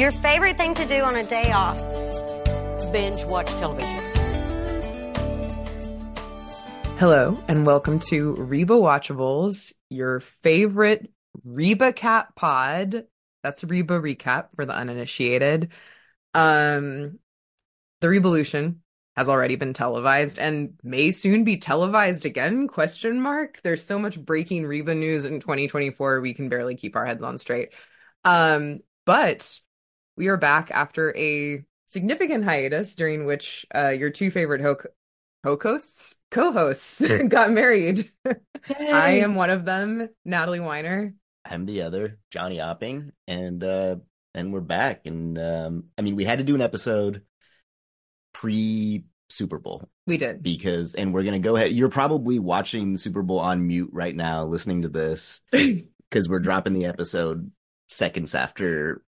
Your favorite thing to do on a day off? Binge watch television. Hello, and welcome to Reba Watchables, your favorite Reba Cat pod. That's Reba recap for the uninitiated. Um, the Revolution has already been televised and may soon be televised again? Question mark. There's so much breaking Reba news in 2024, we can barely keep our heads on straight. Um, but we are back after a significant hiatus during which uh, your two favorite ho- ho-hosts, co-hosts got married. I am one of them, Natalie Weiner. I'm the other, Johnny Opping, and uh and we're back. And um I mean we had to do an episode pre Super Bowl We did. because and we're gonna go ahead. You're probably watching the Super Bowl on mute right now, listening to this because we're dropping the episode seconds after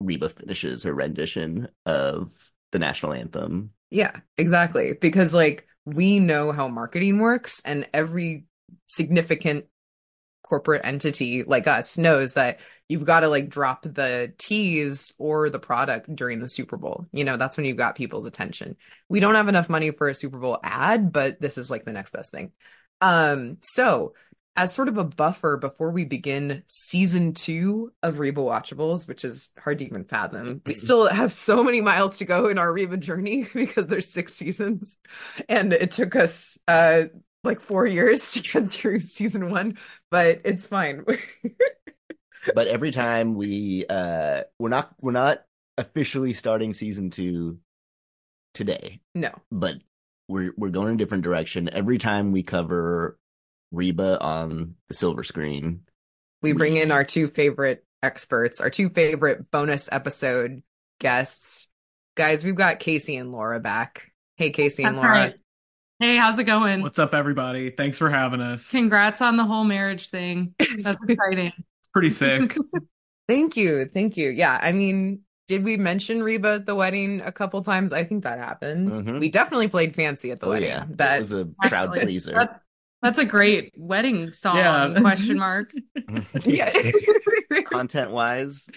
Reba finishes her rendition of the national anthem. Yeah, exactly. Because like we know how marketing works and every significant corporate entity like us knows that you've got to like drop the tease or the product during the Super Bowl. You know, that's when you've got people's attention. We don't have enough money for a Super Bowl ad, but this is like the next best thing. Um, so as sort of a buffer before we begin season two of Reba Watchables, which is hard to even fathom, we still have so many miles to go in our Reba journey because there's six seasons, and it took us uh like four years to get through season one, but it's fine. But every time we uh we're not we're not officially starting season two today. no, but we're we're going in a different direction. Every time we cover Reba on the silver screen, we bring in our two favorite experts, our two favorite bonus episode guests. Guys, we've got Casey and Laura back. Hey, Casey and That's Laura. right. Hey, how's it going? What's up, everybody? Thanks for having us. Congrats on the whole marriage thing. That's exciting. It's pretty sick. Thank you. Thank you. Yeah. I mean, did we mention Reba at the wedding a couple times? I think that happened. Mhm. We definitely played fancy at the oh wedding. yeah, that That was a crowd pleaser. That's, that's a great wedding song, Yeah. question mark. yeah. Content wise,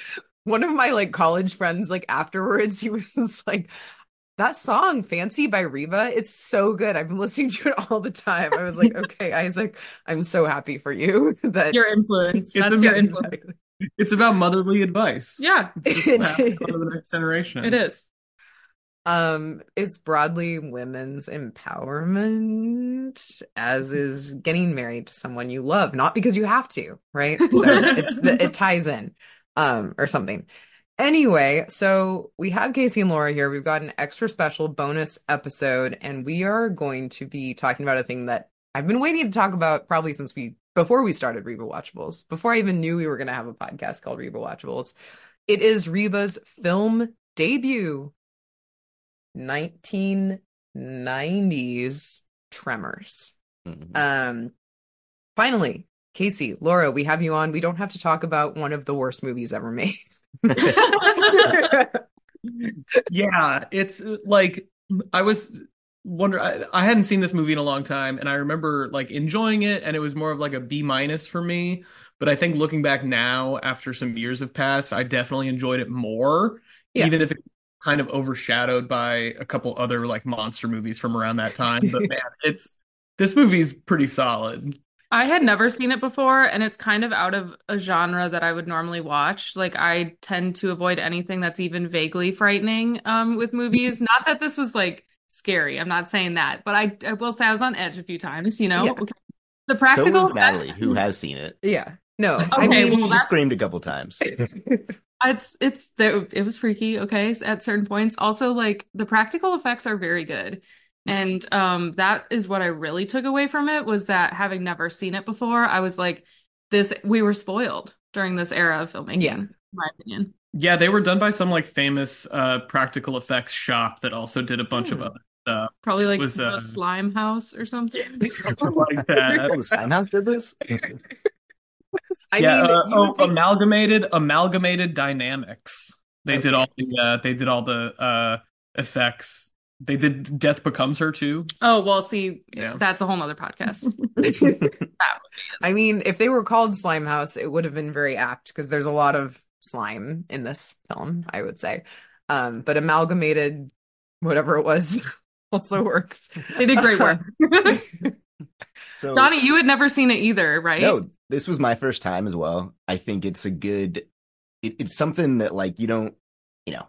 One of my like college friends, like afterwards, he was like, that song, Fancy by Reba, it's so good. I've been listening to it all the time. I was like, okay, Isaac, I'm so happy for you that Your influence. It's That's a- your influence. exactly. it's about motherly advice. Yeah, It's just what to the next generation. it is. Um, it's broadly women's empowerment, as is getting married to someone you love, not because you have to, right? So it's the, it ties in, um, or something. Anyway, so we have Casey and Laura here. We've got an extra special bonus episode, and we are going to be talking about a thing that I've been waiting to talk about probably since we before we started Reba Watchables, before I even knew we were going to have a podcast called Reba Watchables. It is Reba's film debut. 1990s Tremors. Mhm. Um, finally, Casey, Laura, we have you on. We don't have to talk about one of the worst movies ever made. Yeah, it's uh, like I was wonder I, I hadn't seen this movie in a long time, and I remember like enjoying it, and it was more of like a B minus for me. But I think looking back now, after some years have passed, I definitely enjoyed it more, Yeah. even if it's kind of overshadowed by a couple other like monster movies from around that time. But man, it's this movie's pretty solid. I had never seen it before, and it's kind of out of a genre that I would normally watch. Like I tend to avoid anything that's even vaguely frightening um, with movies. Not that this was like scary. I'm not saying that, but I, I will say I was on edge a few times. You know, Yeah. okay. the so practical. was Natalie, who has seen it. yeah. No, I mean, well, She screamed a couple times. It's it's it was freaky, okay, at certain points. Also, like the practical effects are very good. And um that is what I really took away from it was that having never seen it before, I was like, this we were spoiled during this era of filmmaking, Yeah. in my opinion. Yeah, they were done by some like famous uh practical effects shop that also did a bunch of Hmm. other stuff. Probably like Was, the uh, slime house or something. Something like that. oh, the Slime House did this. I yeah, mean, uh, oh, think- amalgamated amalgamated dynamics. They did all the uh they did all the uh effects. They did Death Becomes Her too. Oh, well, see, Yeah. that's a whole nother podcast. I mean, if they were called Slime House, it would have been very apt because there's a lot of slime in this film, I would say. Um, but amalgamated, whatever it was, also works. They did great work. So Johnny, you had never seen it either, right? No, this was my first time as well. I think it's a good. It, it's something that like you don't, you know,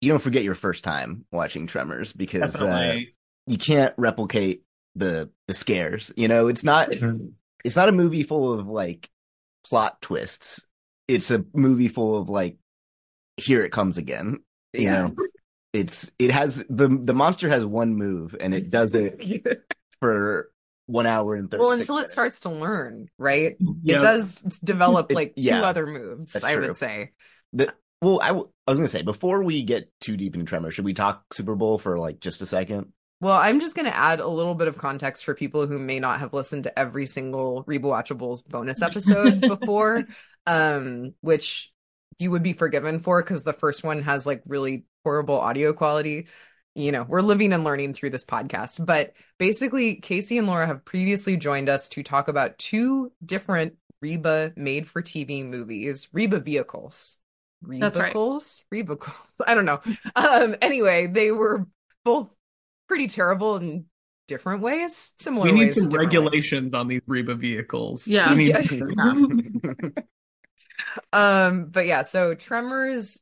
you don't forget your first time watching Tremors because uh, you can't replicate the the scares. You know, it's not it's not a movie full of like plot twists. It's a movie full of like here it comes again. You Yeah. know, it's it has the the monster has one move and it does it for one hour and thirty. Well, until it starts to learn, right? Yeah. It does develop It- like two other moves, That's I true. would say. The, well, I, w- I was gonna say before we get too deep into Tremor, should we talk Super Bowl for like just a second? Well, I'm just going to add a little bit of context for people who may not have listened to every single Rewatchables bonus episode before, um, which you would be forgiven for because the first one has like really horrible audio quality. You know, we're living and learning through this podcast. But basically, Casey and Laura have previously joined us to talk about two different Reba made for TV movies, Reba vehicles. That's right. Rebacles? Rebacles. I don't know. Um, anyway, they were both pretty terrible in different ways, similar We need ways. some different ways. regulations on these Reba vehicles. Yeah. Yeah. Um, but yeah, so Tremors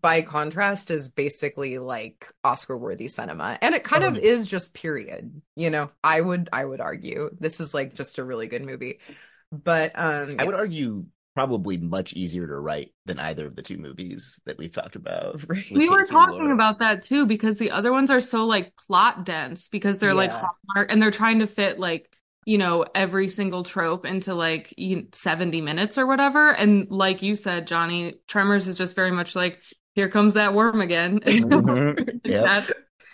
by contrast is basically like Oscar-worthy cinema. And it kind of Oh. is just period. You know, I would I would argue this is like just a really good movie. But um I would argue probably much easier to write than either of the two movies that we've talked about. Right. with we were talking Laura. about that too because the other ones are so like plot dense because they're like Yeah. Hallmark and they're trying to fit like you know every single trope into like 70 minutes or whatever and like you said Johnny Tremors is just very much like here comes that worm again and, Mhm. Yep.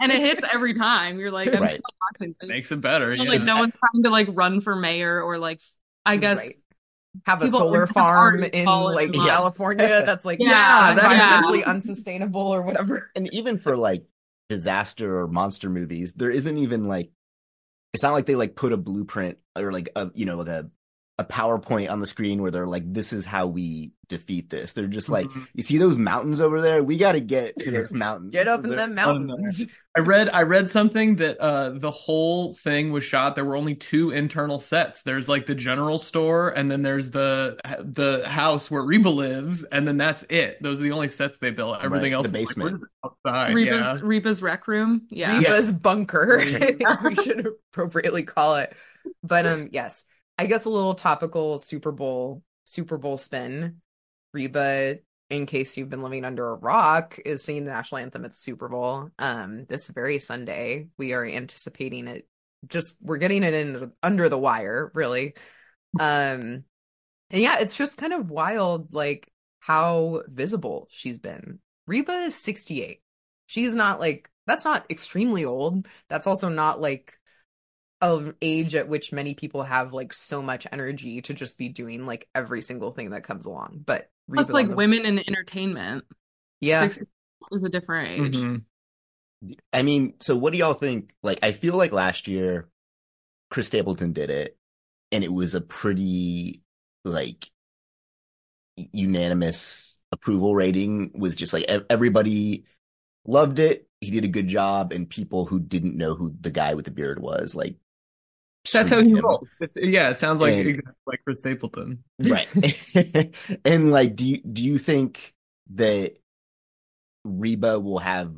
and it hits every time you're like I'm Right. still watching this makes it better. Yeah. like no one's trying to like run for mayor or like I guess Right. have a solar farm in like in. California that's like Yeah, that- environmentally unsustainable or whatever. and even for like disaster or monster movies, there isn't even like it's not like they like put a blueprint or like a you know the a PowerPoint on the screen where they're like, this is how we defeat this. They're just like, Mhm. you see those mountains over there? We got to get to those mountains. Get up in They're- the mountains. I read I read something that uh the whole thing was shot. There were only two internal sets. There's like the general store, and then there's the the house where Reba lives, and then that's it. Those are the only sets they built. Everything Right, else the is, like, basement. outside. Reba's yeah. Reba's rec room yeah Reba's bunker. I think we should appropriately call it. But um, yes, I guess a little topical Super Bowl Super Bowl spin. Reba, in case you've been living under a rock, is singing the national anthem at the Super Bowl. Um, this very Sunday, we are anticipating it. Just we're getting it in under the wire, really. Um, and yeah, it's just kind of wild, like how visible she's been. Reba is 68. She's not like that's not extremely old. That's also not like an age at which many people have like so much energy to just be doing like every single thing that comes along. But plus like on the- women in entertainment yeah, 60 is a different age Mhm. I mean, so what do y'all think? Like, I feel like last year, Chris Stapleton did it, and it was a pretty like unanimous approval rating. Was just like everybody loved it. He did a good job, and people who didn't know who the guy with the beard was, like, That's how he him. rolls. Yeah, it sounds like And- exactly like Chris Stapleton. right? and like, do you do you think that Reba will have?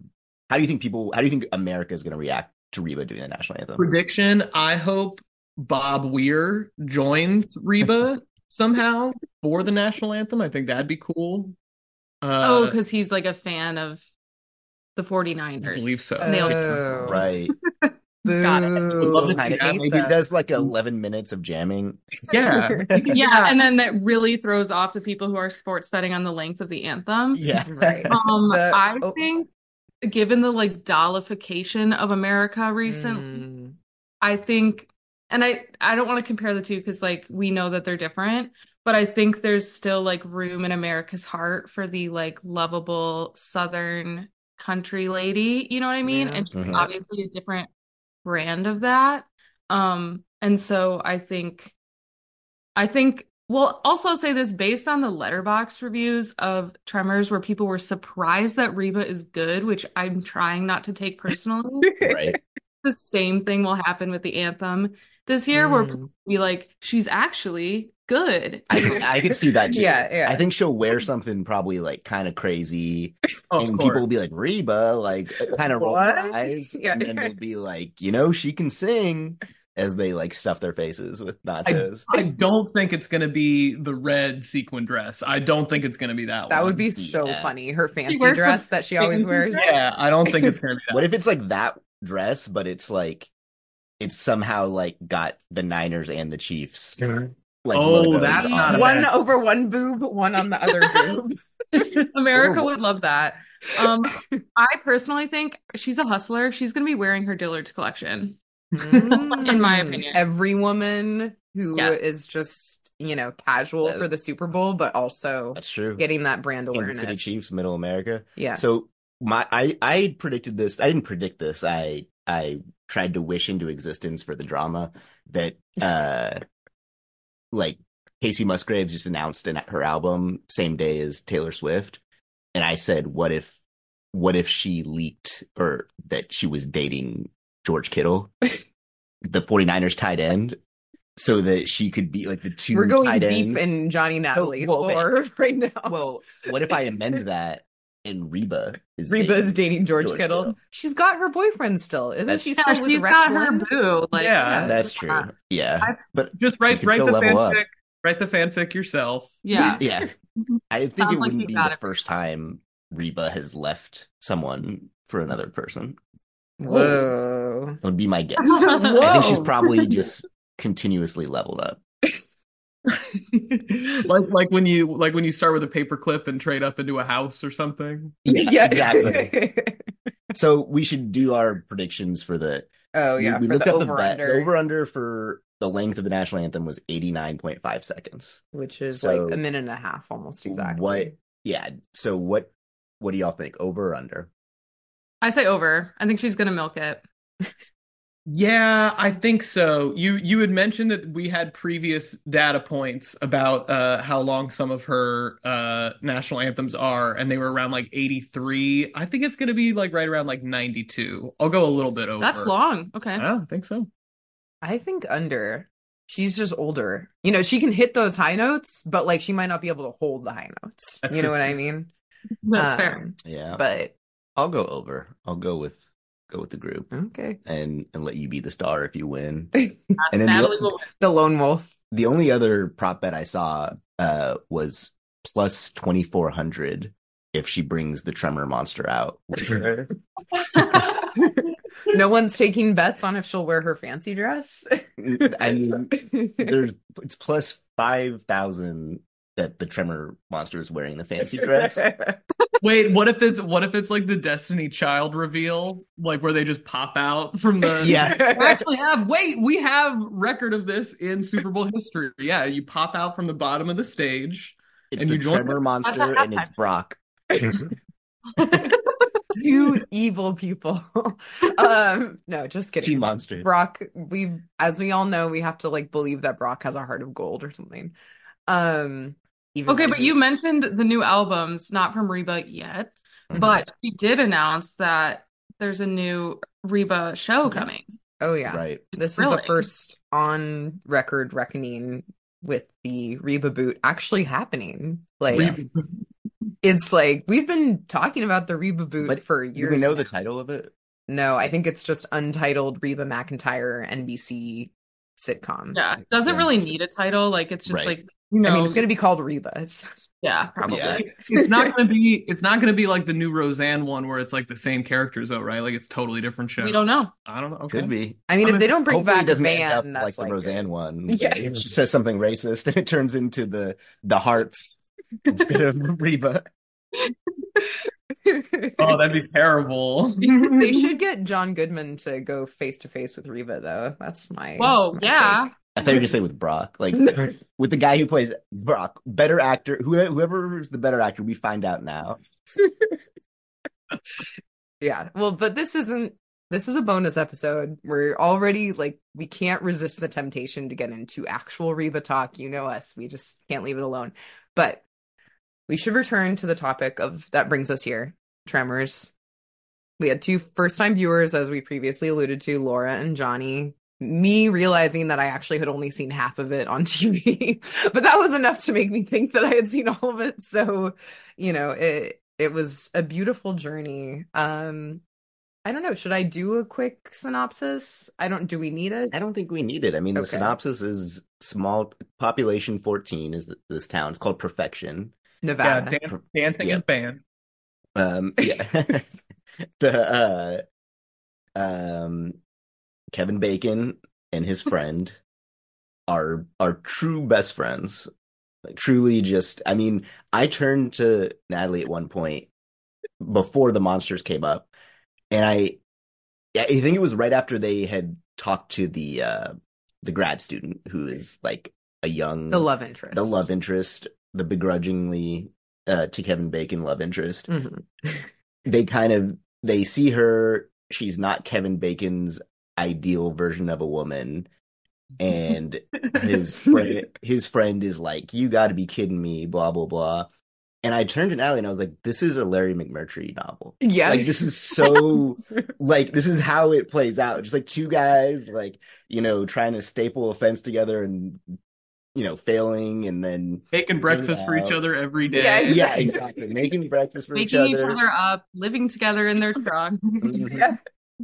How do you think people? How do you think America is going to react to Reba doing the national anthem? Prediction: I hope Bob Weir joins Reba somehow for the national anthem. I think that'd be cool. Uh, oh because he's like a fan of the 49ers I believe so. Nailed it. Oh. Right. Got it. Boo. Would love to see I that. hate Maybe he that. does like 11 minutes of jamming. yeah, yeah and then that really throws off the people who are sports betting on the length of the anthem Yeah. Right. um The- i oh. think given the like Dollyfication of america recently Mm. I think, and I I don't want to compare the two because like we know that they're different, but I think there's still like room in America's heart for the like lovable Southern country lady. You know what I mean? Yeah. And she's Mhm. obviously a different brand of that. Um, and so I think, I think Well, also say this based on the Letterboxd reviews of Tremors, where people were surprised that Reba is good, which I'm trying not to take personally. Right. the same thing will happen with the anthem this year, where Mm. people will be like, she's actually good. I, I could see that too. Yeah, yeah. I think she'll wear something probably like kind of crazy, Of and course. people will be like Reba, like kind of roll eyes, Yeah. and then they'll be like, you know, she can sing, as they like stuff their faces with nachos. I don't think it's going to be the red sequin dress. I don't think it's going to be that. That one. would be so Yeah. funny. Her fancy dress that she always wears. Yeah, I don't think it's going to be that. what if it's like that dress, but it's like it's somehow like got the Niners and the Chiefs. Like Oh, that's on not a One bad- over one boob, one on the other boob. America would love that. Um, I personally think she's a hustler. She's going to be wearing her Dillard's collection. In my Mm. opinion. Every woman who is Yeah. just, you know, casual Uh, for the Super Bowl, but also That's true. getting that brand awareness. Kansas City Chiefs, Middle America. Yeah. So my I I predicted this. I didn't predict this. I I tried to wish into existence for the drama that uh like Kacey Musgraves just announced in her album same day as Taylor Swift and I said what if what if she leaked or that she was dating George Kittle the 49ers tight end so that she could be like the 2 We're going tight deep ends. in Johnny Natalie well, okay. right now. well what if I amend that and Reba is Reba is dating dating George, George Kittle. Kittle. She's got her boyfriend still. Isn't That's- she Yeah, still with she's Rex got her boo. Like, Yeah. That's true. Yeah. I- but Just write write the level up. fanfic. Write the fanfic yourself. Yeah. yeah. I think Sounds it wouldn't you be the it. first time Reba has left someone for another person. Whoa. That would be my guess. I think she's probably just continuously leveled up. like like when you like when you start with a paperclip and trade up into a house or something. Yeah, exactly. So we should do our predictions for the oh yeah, we, for looked the up over the bet. under, over under for the length of the national anthem was 89.5 seconds. which is So- like a minute and a half almost exactly. What yeah. So what what do y'all think? Over or under? I say over. I think she's going to milk it. Yeah, I think so. You you had mentioned that we had previous data points about uh how long some of her uh national anthems are, and they were around like 83. I think it's gonna be like right around like 92. I'll go a little bit over. That's long. Okay. Yeah, I think so. I think under. She's just older. You know, she can hit those high notes, but like she might not be able to hold the high notes. That's you know true. what I mean? That's fair. Um, Yeah. But I'll go over. I'll go with go with the group okay. and and let you be the star if you win. And then the. The lone wolf. the only other prop bet I saw uh was plus 2400 if she brings the tremor monster out. no one's taking bets on if she'll wear her fancy dress. I mean there's it's plus 5000 that the tremor monster is wearing the fancy dress. Wait, what if it's what if it's like the Destiny Child reveal, like where they just pop out from the Yeah. We actually have wait, we have record of this in Super Bowl history. Yeah, you pop out from the bottom of the stage. It's And the you join- tremor monster and it's Brock. Two evil people. um, no, just kidding. Two monsters. Brock, we as we all know, we have to like believe that Brock has a heart of gold or something. Um even Okay, but you mentioned the new albums, not from Reba yet, Mhm. but she did announce that there's a new Reba show coming. Oh yeah. Right. This is the first on record reckoning with the Reba boot actually happening. Like it's like we've been talking about the Reba boot But for Do years. we know now. the title of it? No, I think it's just untitled Reba McEntire NBC sitcom. Yeah, doesn't really need a title. Like it's just Right. like you know, I mean, it's gonna be called Reba. It's- yeah, probably. Yeah. it's not gonna be it's not gonna be like the new Roseanne one where it's like the same characters though, right? Like it's totally different show. We don't know. I don't know. Okay. Could be. I mean, I if they don't bring back it doesn't Van, end up that's like the like Roseanne one. Yeah. She says something racist and it turns into the the hearts instead of Reba. Oh, that'd be terrible. they should get John Goodman to go face to face with Reba, though. That's my. Whoa, my yeah. take. I thought you were gonna say with Brock, like with the guy who plays Brock, better actor. Who, whoever's the better actor, we find out now. Yeah. Well, but this isn't this is a bonus episode. We're already like we can't resist the temptation to get into actual Reba talk. You know us. We just can't leave it alone. But we should return to the topic of that brings us here. Tremors. We had two first time viewers, as we previously alluded to, Laura and Johnny. Me realizing that I actually had only seen half of it on TV, but that was enough to make me think that I had seen all of it. So, you know, it it was a beautiful journey. Um, I don't know. Should I do a quick synopsis? I don't. Do we need it? I don't think we need it. I mean, the synopsis is small population 14 is th- this town. It's called Perfection. Yeah, Nevada. dan- dancing Yeah. is banned. Um, yeah. the uh, um, Kevin Bacon and his friend are are true best friends. Like truly, just I mean, I turned to Natalie at one point before the monsters came up, and I, I think it was right after they had talked to the uh the grad student who is like a young the love interest. the love interest, the begrudgingly uh, to Kevin Bacon love interest. Mhm. They kind of they see her. She's not Kevin Bacon's ideal version of a woman, and his friend, his friend is like, "You got to be kidding me!" Blah blah blah. And I turned to Natalie and I was like, "This is a Larry McMurtry novel. Yeah. Like this is so like this is how it plays out. Just like two guys, like you know, trying to staple a fence together and you know, failing, and then Making breakfast for each other every day. Yeah, yeah, exactly, making breakfast for each Making each other. other up, living together in their truck. Mhm. Yeah.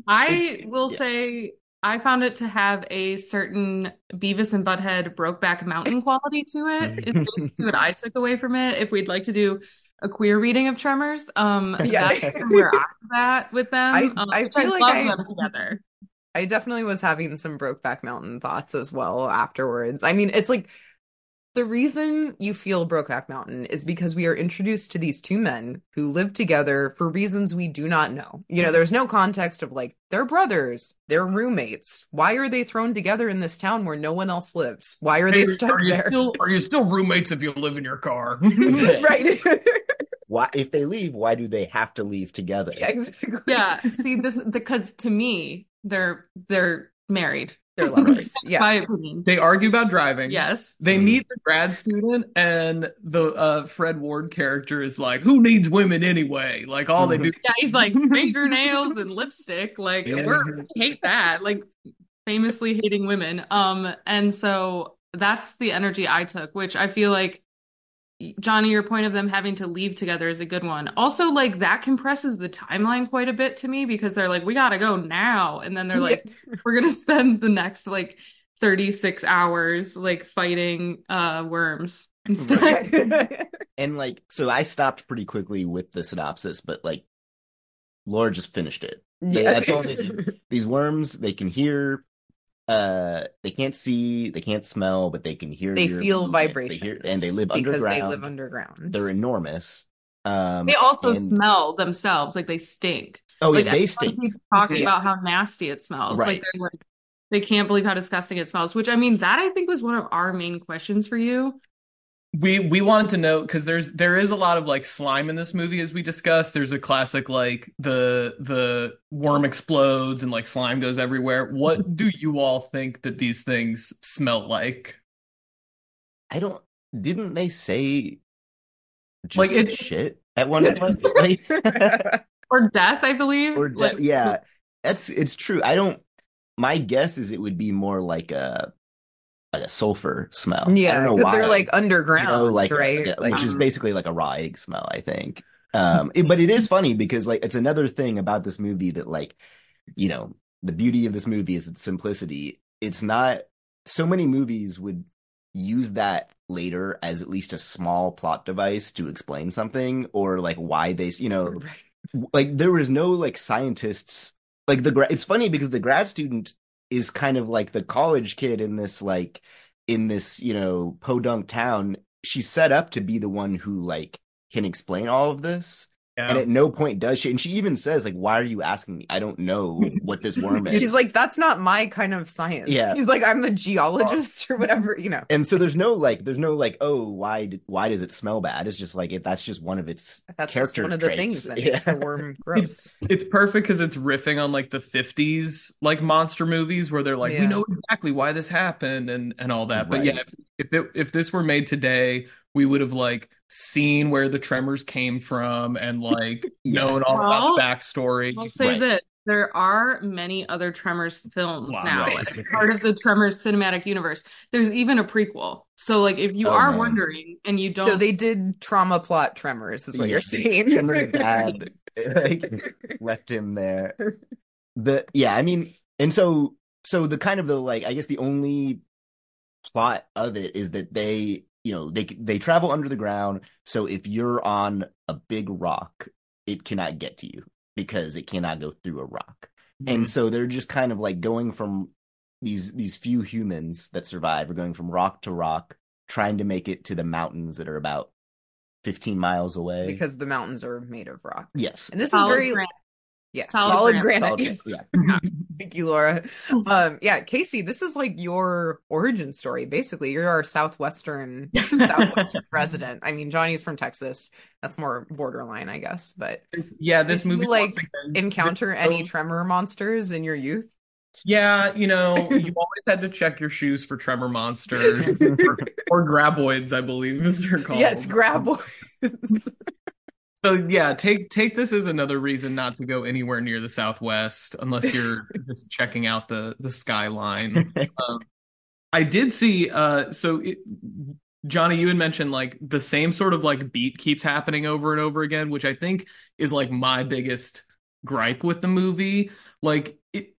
I It's- will yeah. say I found it to have a certain Beavis and Butthead Brokeback Mountain quality to it. it. Is basically what I took away from it. If we'd like to do a queer reading of Tremors, um, Yeah. that's where I'm at with them. I- um, I feel like love I- them together. I definitely was having some Brokeback Mountain thoughts as well afterwards. I mean, it's like the reason you feel Brokeback Mountain is because we are introduced to these two men who live together for reasons we do not know. You know, there's no context of like, they're brothers, they're roommates. Why are they thrown together in this town where no one else lives? Why are they stuck are you there? still are you still roommates if you live in your car? That's right. Why, if they leave, why do they have to leave together? yeah, exactly. Yeah, see this because to me they're they're married. They're lovers. Yeah. My opinion. they argue about driving. Yes. They meet the grad student, and the uh, Fred Ward character is like, "Who needs women anyway?" Like all they do. Yeah, he's like fingernails and lipstick. Like Yeah. we're hate that. Like famously hating women. Um, and so that's the energy I took, which I feel like Johnny, your point of them having to leave together is a good one. Also, like that compresses the timeline quite a bit to me because they're like, we gotta go now. And then they're like, we're gonna spend the next like 36 hours like fighting uh worms instead. Yeah. And like, so I stopped pretty quickly with the synopsis, but like, Laura just finished it. They- Yeah. that's all they did. These worms, they can hear, uh, they can't see, they can't smell, but they can hear. They your feel movement. They vibrations. hear- and they live because underground. they live underground. They're enormous. Um, They also and- smell themselves like they stink. Oh, like yeah, they stink. talking Yeah. about how nasty it smells. Right. Like they're like they can't believe how disgusting it smells. Which I mean, that I think was one of our main questions for you. We we wanted to know because there's there is a lot of like slime in this movie as we discussed. There's a classic like the the worm explodes and like slime goes everywhere. What do you all think that these things smell like? I don't. Didn't they say just Like, it- shit at one point? Like, Or death, I believe. or death Like, yeah, that's it's true. I don't. My guess is it would be more like a like a sulfur smell. I Yeah, don't know because why. they're like You underground, know, like right? yeah, Like, which is um, basically like a raw egg smell. I think. Um, it- but it is funny because like it's another thing about this movie that like you know the beauty of this movie is its simplicity. It's not so many movies would use that later as at least a small plot device to explain something or like why they you know Right. like there was no like scientists like the gra- it's funny because the grad student is kind of like the college kid in this like in this you know podunk town. She's set up to be the one who like can explain all of this Yeah. And at no point does she. And she even says, like, why are you asking me? I don't know what this worm is. She's like, that's not my kind of science. Yeah. He's like, I'm the geologist or whatever, you know. and so there's no like, there's no like, oh, why did, why does it smell bad? It's just like, it, that's just one of its That's character just one of the things that Yeah. makes the worm gross. It's perfect because it's riffing on like the 50s like monster movies where they're like, Yeah. we know exactly why this happened and and all that. But yeah, if if, it, if this were made today, we would have like seen where the tremors came from and like Yeah. known all about Well, the backstory. I'll say Right. that there are many other Tremors films Wow, now, right. part of the Tremors cinematic universe. There's even a prequel. So, like, if you Oh, are man. wondering and you don't, So they did trauma plot tremors, is what Yeah, you're saying. Tremors bad like, left him there. The yeah, I mean, and so so the kind of the like, I guess the only plot of it is that they, you know, they they travel under the ground. So if you're on a big rock, it cannot get to you because it cannot go through a rock. And hmm. so they're just kind of like going from these these few humans that survive are going from rock to rock, trying to make it to the mountains that are about 15 miles away. because the mountains are made of rock. yes. And this solid is very granite. Yeah, solid solid, granite. granite. Solid- yes. yeah. Thank you, Laura. Um, yeah, Casey, this is like your origin story. Basically, you're our southwestern southwestern resident. I mean, Johnny's from Texas. That's more borderline, I guess. But yeah, this Did you, movie like, encounter any tremor monsters in your youth? Yeah, you know, you always had to check your shoes for tremor monsters or, or graboids, I believe is they're called. Yes, graboids. So yeah, take take this as another reason not to go anywhere near the Southwest unless you're just checking out the the skyline. Um, I did see. Uh, so it, Johnny, you had mentioned like the same sort of like beat keeps happening over and over again, which I think is like my biggest gripe with the movie. Like it.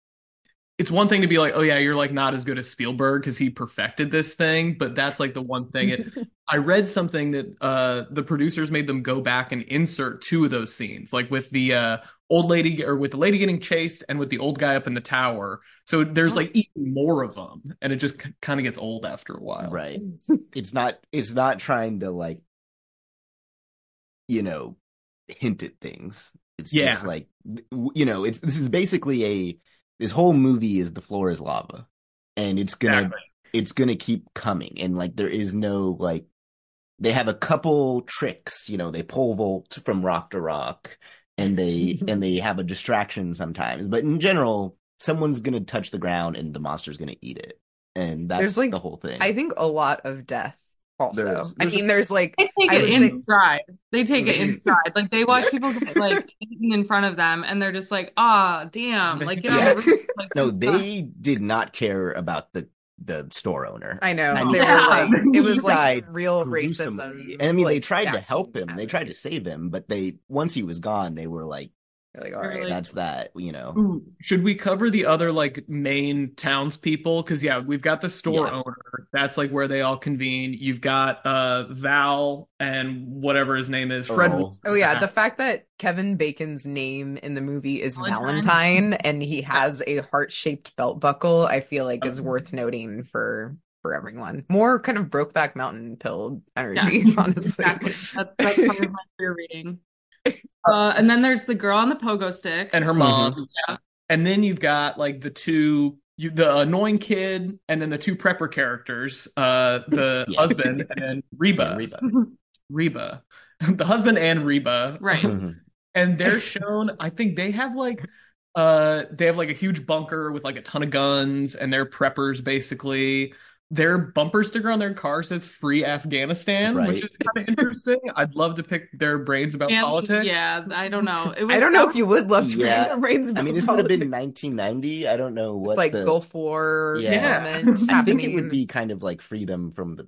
It's one thing to be like, oh yeah, you're like not as good as Spielberg because he perfected this thing, but that's like the one thing. It, I read something that uh the producers made them go back and insert two of those scenes, like with the uh old lady or with the lady getting chased and with the old guy up in the tower. So there's like even more of them, and it just k- kind of gets old after a while. Right. It's not it's not trying to like you know hint at things. It's Yeah. just like you know, it's this is basically a this whole movie is the floor is lava. And it's gonna Exactly. it's gonna keep coming and like there is no like they have a couple tricks, you know, they pole vault from rock to rock and they and they have a distraction sometimes. But in general, someone's gonna touch the ground and the monster's gonna eat it. And that's There's, like, the whole thing. I think a lot of death. Also, There's- I mean, there's like They take I it would in say- stride. They take it in stride. Like they watch people get like eaten in front of them, and they're just like, "Ah, damn!" Like get Yeah. on the roof. Like, No, they did not care about the the store owner. I know I mean, they yeah. like it was like real gruesomely. racism. And I mean, they like, tried to help him. They tried to save him, but they once he was gone, they were like, You're like, all like- "That's that." You know. Ooh, should we cover the other like main townspeople? Because yeah, we've got the store Yeah. owner. That's like where they all convene. You've got uh Val and whatever his name is, Fred. Earl. Oh yeah, the fact that Kevin Bacon's name in the movie is Valentine. Valentine and he has a heart-shaped belt buckle, I feel like is worth noting for for everyone. More kind of Brokeback Mountain pill energy, honestly. Exactly. That's, that's part of my reading. Uh, and then there's the girl on the pogo stick. and her Mm-hmm. mom. Yeah. And then you've got like the two you the annoying kid and then the two prepper characters, uh the Yeah. husband and Reba. And Reba. Reba. The husband and Reba. Right. Mhm. And they're shown, I think they have like uh they have like a huge bunker with like a ton of guns and they're preppers basically. Their bumper sticker on their car says free Afghanistan, Right. which is kind of interesting. I'd love to pick their brains about And- politics. Yeah, I don't know. It was, I don't know if you would love to Yeah. bring your brains I mean, about this would have been 1990. I don't know what It's like the. Gulf War Yeah. I think it would be kind of like freedom from the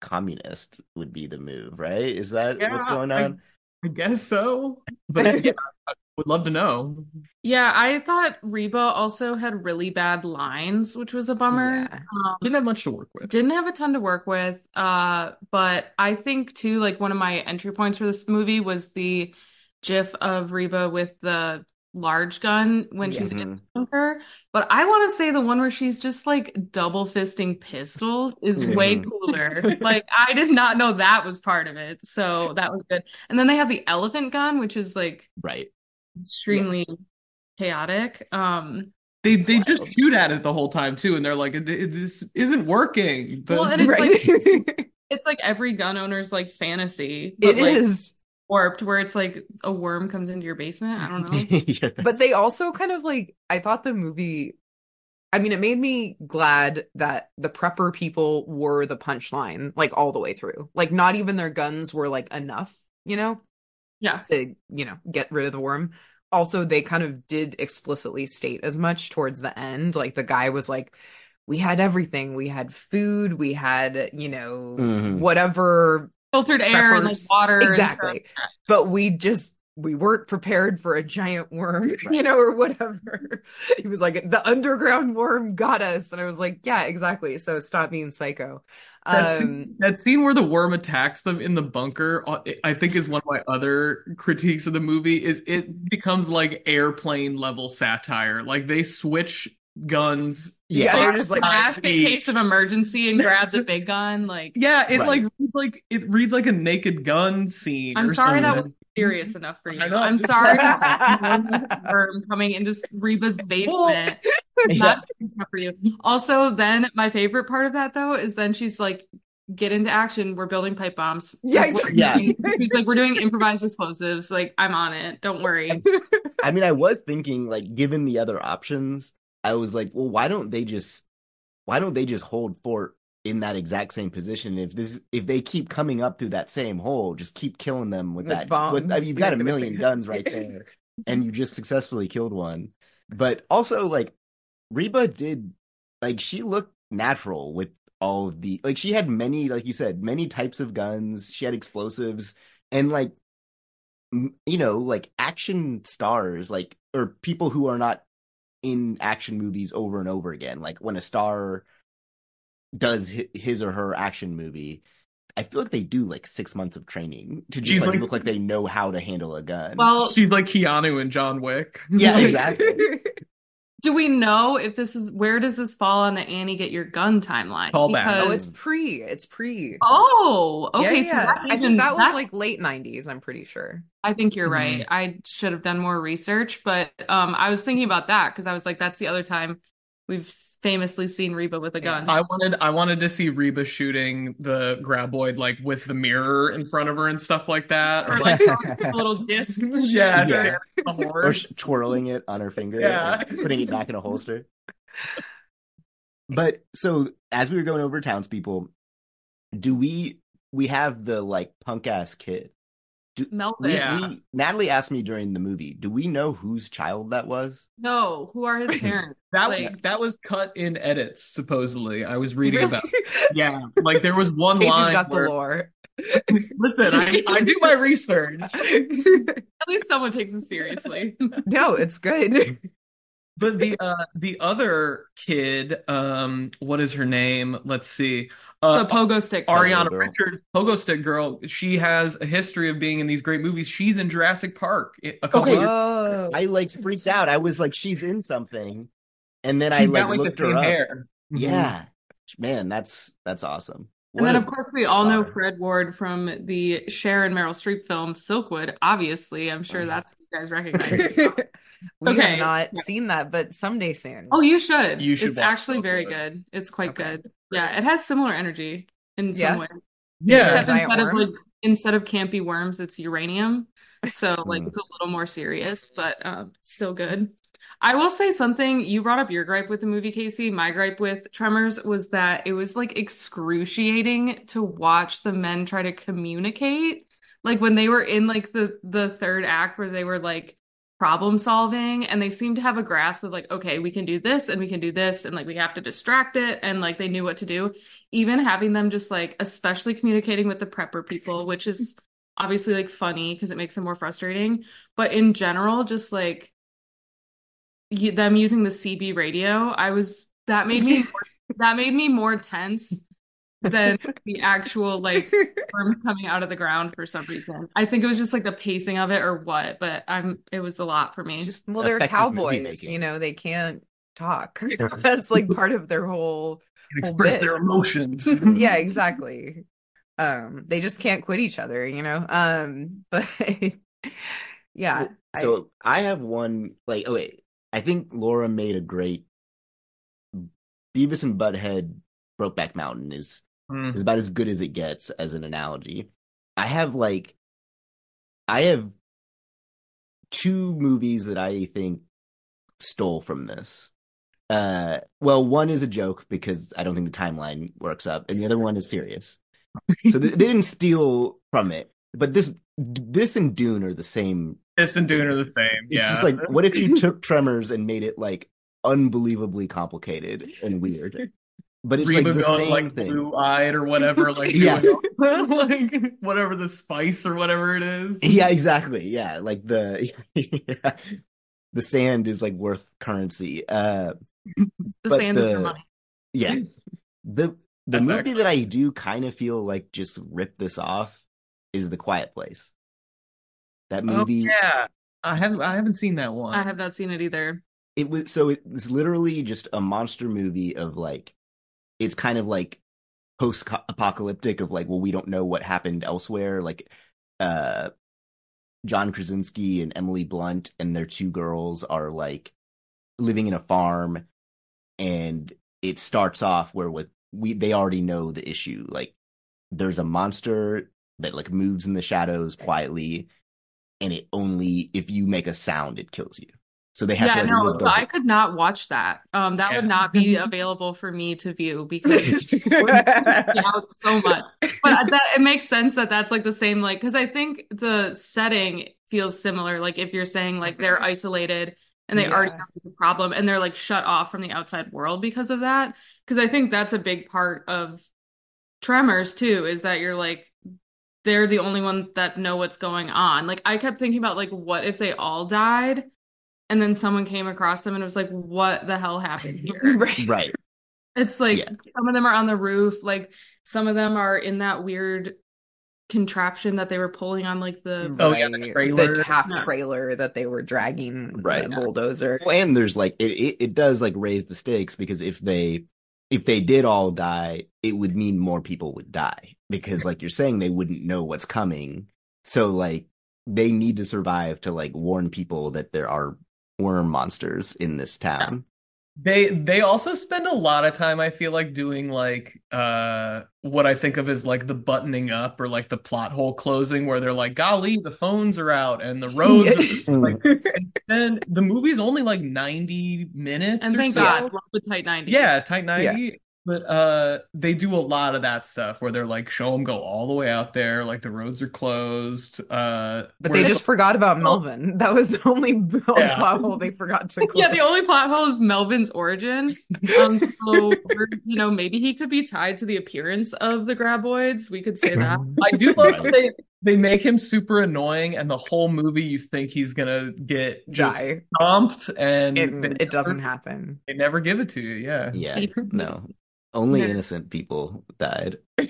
communist would be the move, right? Is that what's going on? I guess so. But yeah, I would love to know. Yeah, I thought Reba also had really bad lines, which was a bummer. Yeah. Um, Didn't have much to work with. didn't have a ton to work with. Uh, but I think too, like one of my entry points for this movie was the GIF of Reba with the large gun when Yeah. she's in the bunker. But I want to say the one where she's just like double fisting pistols is way Mhm. cooler. Like I did not know that was part of it. So that was good. And then they have the elephant gun, which is like Right. Extremely chaotic. Um They It's they wild. just shoot at it the whole time too, and they're like, "It- it- "This isn't working." The- Well, and it's right. like it's like every gun owner's like fantasy. it like, is. warped where it's like a worm comes into your basement. I don't know. yeah. But they also kind of like, I thought the movie, I mean, it made me glad that the prepper people were the punchline, like all the way through. Like, not even their guns were like enough, you know, Yeah. to, you know, get rid of the worm. Also, they kind of did explicitly state as much towards the end. Like, the guy was like, we had everything. We had food. We had, you know, Mhm. whatever Filtered air and like preppers. water. and Exactly. stuff. But we just we weren't prepared for a giant worm, you know, or whatever. He was like, the underground worm got us. And I was like, yeah, exactly. So stop being psycho. That, Um, scene, that scene where the worm attacks them in the bunker, uh, I think is one of my other critiques of the movie. Is it becomes like airplane level satire? Like they switch guns. yeah, Yeah. they're just like, Ask in case of emergency and grabs a big gun. Like, Yeah, it Right. like reads like it reads like a naked gun scene. I'm or sorry that something. was serious mm-hmm. enough for you. I'm sorry coming into Reba's basement. Yeah. Not enough for you. Also, then my favorite part of that though is then she's like, "Get into action. We're building pipe bombs." Yeah, Like, we're. Yeah. doing- She's like, "We're doing improvised explosives. Like, I'm on it. Don't worry." I mean, I was thinking, like, given the other options, I was like, well, why don't they just, why don't they just hold fort in that exact same position? If this, if they keep coming up through that same hole, just keep killing them with, With that. bombs, with, I mean, you've got a million guns right there, and you just successfully killed one. But also, like, Reba did, like, she looked natural with all of the, like, she had many, like you said, many types of guns. She had explosives, and like you know, like action stars, like or people who are not in action movies over and over again. Like when a star does his or her action movie, I feel like they do like six months of training to just like, like- look like they know how to handle a gun. Well, She's like Keanu and John Wick. yeah, Like, exactly. do we know if this is where does this fall on the Annie get your gun timeline? Callback. oh, Because- it's pre. It's pre. Oh, okay. yeah, So yeah. that I think that was that- like late 90s, I'm pretty sure. I think you're Mhm. right. I should have done more research, but um, I was thinking about that because I was like, that's the other time we've famously seen Reba with a gun. I wanted I wanted to see Reba shooting the graboid like with the mirror in front of her and stuff like that. or like a little disc. yeah, Yeah. or twirling it on her finger, Yeah. putting it back in a holster. But so as we were going over townspeople, do we we have the like punk ass kid? Do, Melvin. we, Yeah. we Natalie asked me during the movie, do we know whose child that was? No, who are his parents? That Like- was that was cut in edits supposedly. I was reading about. Yeah, like there was one Casey's line got the lore. listen, I I do my research. At least someone takes it seriously. no, it's good. But the uh the other kid, um, what is her name? Let's see. The Uh, pogo stick. Ariana girl. Richards, Pogo Stick Girl. She has a history of being in these great movies. She's in Jurassic Park a couple Okay. years. Oh. I like freaked out. I was like, she's in something, and then I She's like like looked the her up. hair. Yeah, man, that's that's awesome. And then, of course, we all know. Fred Ward from the Cher and Meryl Streep film Silkwood. Obviously, I'm sure that's what you guys recognize. it. we Okay. have not Yeah. seen that, but someday soon. Oh, you should. You should It's watch actually very good. It's quite Okay. good. Yeah, it has similar energy in Yeah. some way. Yeah, Except Giant instead of like instead of campy worms, it's uranium. So like Mm. it's a little more serious, but um, still good. I will say something. You brought up your gripe with the movie, Casey. My gripe with Tremors was that it was like excruciating to watch the men try to communicate. Like when they were in like the the third act where they were like problem solving and they seemed to have a grasp of like okay we can do this and we can do this and like we have to distract it and like they knew what to do. Even having them just like especially communicating with the prepper people which is obviously like funny because it makes them more frustrating. But in general just like them using the cb radio i was that made me that made me more tense than the actual like worms coming out of the ground for some reason. I think it was just like the pacing of it or what, but I'm it was a lot for me. Just well, they're cowboys, you know, they can't talk. That's like part of their whole Can Whole express their emotions. yeah, exactly. Um, they just can't quit each other, you know. Um, but yeah, I- So I, have one like oh wait, I think Laura made a great Beavis and Butthead Brokeback Mountain is Mm. is about as good as it gets as an analogy. I have like I have two movies that I think stole from this. Uh well, one is a joke because I don't think the timeline works up, and the other one is serious. So they, they didn't steal from it. But this this and Dune are the same This and Dune are the same. it's just like, what if you took Tremors and made it like unbelievably complicated and weird? But it's Reba like the going same like thing. blue eyed or whatever, like Yeah. like whatever the spice or whatever it is. Yeah, exactly. Yeah, like the the sand is like worth currency. Uh, the but sand is the- for money. yeah. The the That's movie excellent. that I do kind of feel like just ripped this off is The Quiet Place. That Oh, movie, yeah. I haven't I haven't seen that one. I have not seen it either. it was so it was literally just a monster movie of like it's kind of like post apocalyptic of like well we don't know what happened elsewhere like uh John Krasinski and Emily Blunt and their two girls are like living in a farm and it starts off where with we they already know the issue like there's a monster that like moves in the shadows quietly and it only if you make a sound it kills you so they have Yeah, to like no, live so I could not watch that. Um, that would not be available for me to view because it would freak me out so much. But that it makes sense that that's like the same, like because I think the setting feels similar. Like if you're saying like they're isolated and they already have the problem and they're like shut off from the outside world because of that. Because I think that's a big part of Tremors too, is that you're like they're the only one that know what's going on. Like I kept thinking about like what if they all died and then someone came across them and it was like, what the hell happened here? right. right It's like Yeah. some of them are on the roof, like some of them are in that weird contraption that they were pulling on like the Oh, yeah, the Right. trailer. half Yeah. trailer that they were dragging Right. the bulldozer. Well, and there's like it, it it does like raise the stakes because if they if they did all die, it would mean more people would die because like you're saying they wouldn't know what's coming. So like they need to survive to like warn people that there are worm monsters in this town. They they also spend a lot of time, I feel like, doing like uh what I think of as like the buttoning up or like the plot hole closing where they're like, golly, the phones are out and the roads are like and then the movie's only like 90 minutes. and or thank so. God, love with tight 90. Yeah, tight 90. But uh they do a lot of that stuff where they're like show them go all the way out there, like the roads are closed. Uh But they just forgot about Oh. Melvin. That was the only Yeah. plot hole they forgot to close. Yeah, the only plot hole is Melvin's origin. Um, so you know, maybe he could be tied to the appearance of the graboids. We could say that. I do love that they they make him super annoying and the whole movie you think he's gonna get just die. stomped and It, they it doesn't happen. They never give it to you, yeah. Yeah, no. Only Yeah. innocent people died. the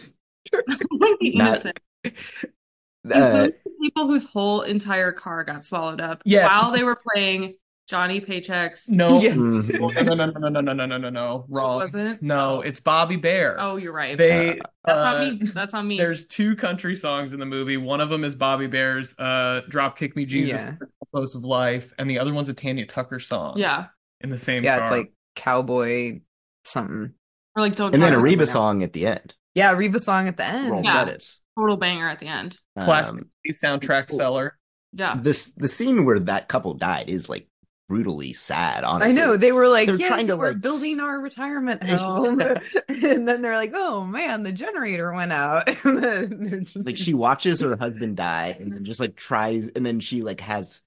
Not- innocent. Uh, people whose whole entire car got swallowed up Yes. while they were playing Johnny Paychecks. No, Yeah. mhm. no, no, no, no, no, no, no, no, no, no, wrong. Was it? No, it's Bobby Bare. Oh, you're right. they. That's uh, on me. That's on me. There's two country songs in the movie. One of them is Bobby Bare's uh, "Drop Kick Me Jesus," Yeah. the Post of Life, and the other one's a Tanya Tucker song. yeah. in the same. Yeah, car. it's like cowboy something. Or like don't and then a Reba song at the end. Yeah, Reba song at the end. Roll Yeah. credits. Total banger at the end. classic Um, soundtrack seller. Yeah. this the scene where that couple died is like brutally sad. Honestly, I know they were like, They're yes, trying to, we're like, building our retirement home, and then they're like, oh man, the generator went out. and then just like she watches her husband die and then just like tries and then she like has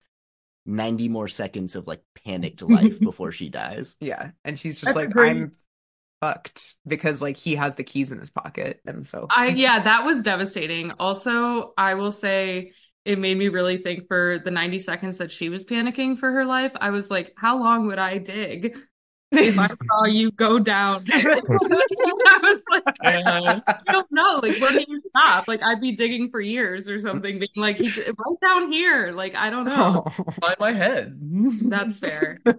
90 more seconds of like panicked life before she dies yeah, and she's just That's like, great. I'm fucked because like he has the keys in his pocket, and so I yeah, that was devastating. Also, I will say it made me really think for the 90 seconds that she was panicking for her life. I was like, how long would I dig if I saw you go down there. I was like, Yeah. I don't know. Like, where do you stop? Like, I'd be digging for years or something, being like, he's right down here. Like, I don't know. Oh. by my head. That's fair.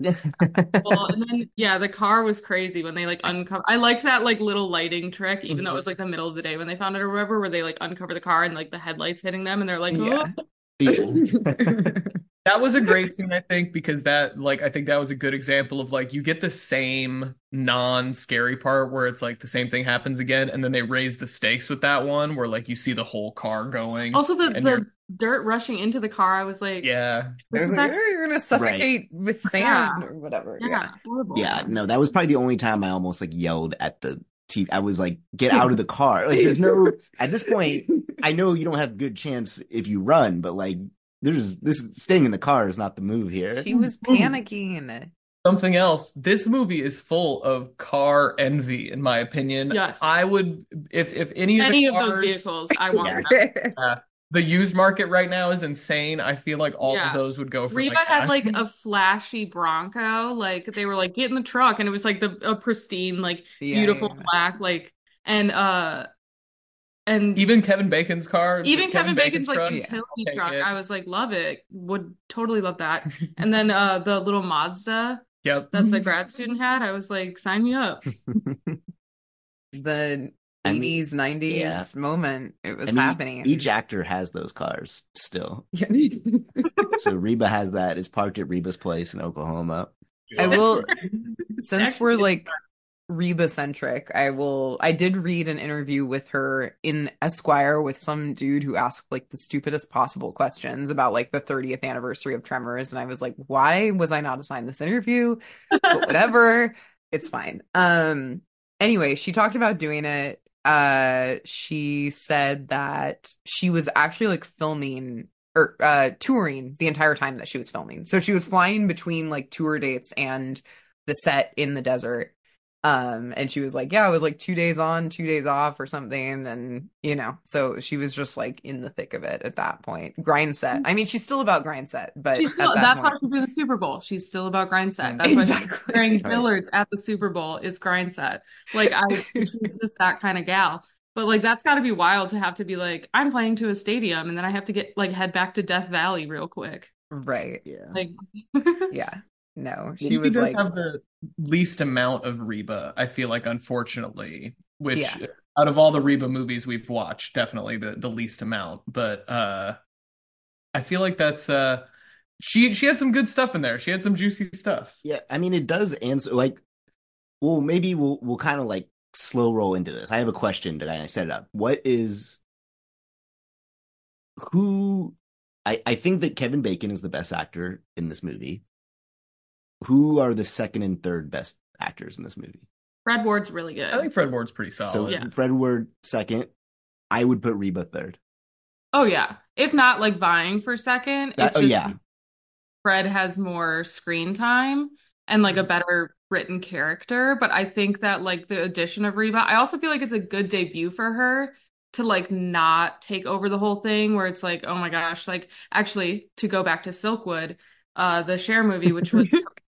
Well, and then yeah, the car was crazy when they like uncover. I liked that like little lighting trick, even though it mm-hmm. was like the middle of the day when they found it or whatever, where they like uncover the car and like the headlights hitting them, and they're like, Yeah. That was a great scene, I think, because that, like, I think that was a good example of like you get the same non-scary part where it's like the same thing happens again, and then they raise the stakes with that one where like you see the whole car going. Also, the the dirt rushing into the car, I was like, yeah, this is Like, "Oh, you're gonna suffocate with sand or whatever. yeah, Yeah. horrible. Yeah, no, that was probably the only time I almost like yelled at the TV. I was like, "Get out of the car!" Like, there's no. At this point, I know you don't have good chance if you run, but like, there's this staying in the car is not the move here. He was panicking. something else. This movie is full of car envy, in my opinion. Yes. I would if if any of the Any of those vehicles, I want them. the used market right now is insane. I feel like all Yeah. of those would go for Reba like, had like a flashy Bronco, like they were like get in the truck, and it was like the a pristine, like Yeah, beautiful yeah. black, like and uh and even Kevin Bacon's car, even Kevin Bacon's like truck, utility I'll truck. it. I was like, love it, would totally love that. And then uh the little Mazda Yep. that the grad student had, I was like, sign me up. The 80s, 90s yeah. moment. It was I mean, happening. Each actor has those cars still. So Reba has that. It's parked at Reba's place in Oklahoma. I will, since we're it's like Reba centric, I will. I did read an interview with her in Esquire with some dude who asked like the stupidest possible questions about like the 30th anniversary of Tremors, and I was like, why was I not assigned this interview? But whatever, it's fine. Um. Anyway, she talked about doing it. Uh, she said that she was actually like filming or uh touring the entire time that she was filming. So she was flying between like tour dates and the set in the desert. Um, and she was like, yeah, it was like two days on, two days off or something. And, you know, so she was just like in the thick of it at that point. Grind set. I mean, she's still about grind set, but She's still, at that that's point, why she's doing the Super Bowl. She's still about grind set. That's why she's Exactly. wearing Right. Dillard's at the Super Bowl is grind set. Like I she's just that kind of gal. But like that's gotta be wild to have to be like, I'm playing to a stadium and then I have to get like head back to Death Valley real quick. right. Yeah. Like Yeah. No, She she was does like, have the least amount of Reba. I feel like, unfortunately, which Yeah. out of all the Reba movies we've watched, definitely the the least amount. But uh, I feel like that's uh, she she had some good stuff in there. She had some juicy stuff. Yeah, I mean it does answer like well maybe we'll we'll kind of like slow roll into this. I have a question that I set it up. What is who I I think that Kevin Bacon is the best actor in this movie. Who are the second and third best actors in this movie? Fred Ward's really good. I think Fred Ward's pretty solid. So yeah. Fred Ward second. I would put Reba third. oh yeah. If not like vying for second, That- it's oh, just yeah. Fred has more screen time and like a better written character. But I think that like the addition of Reba, I also feel like it's a good debut for her to like not take over the whole thing where it's like, oh my gosh, like actually to go back to Silkwood, uh the Cher movie, which was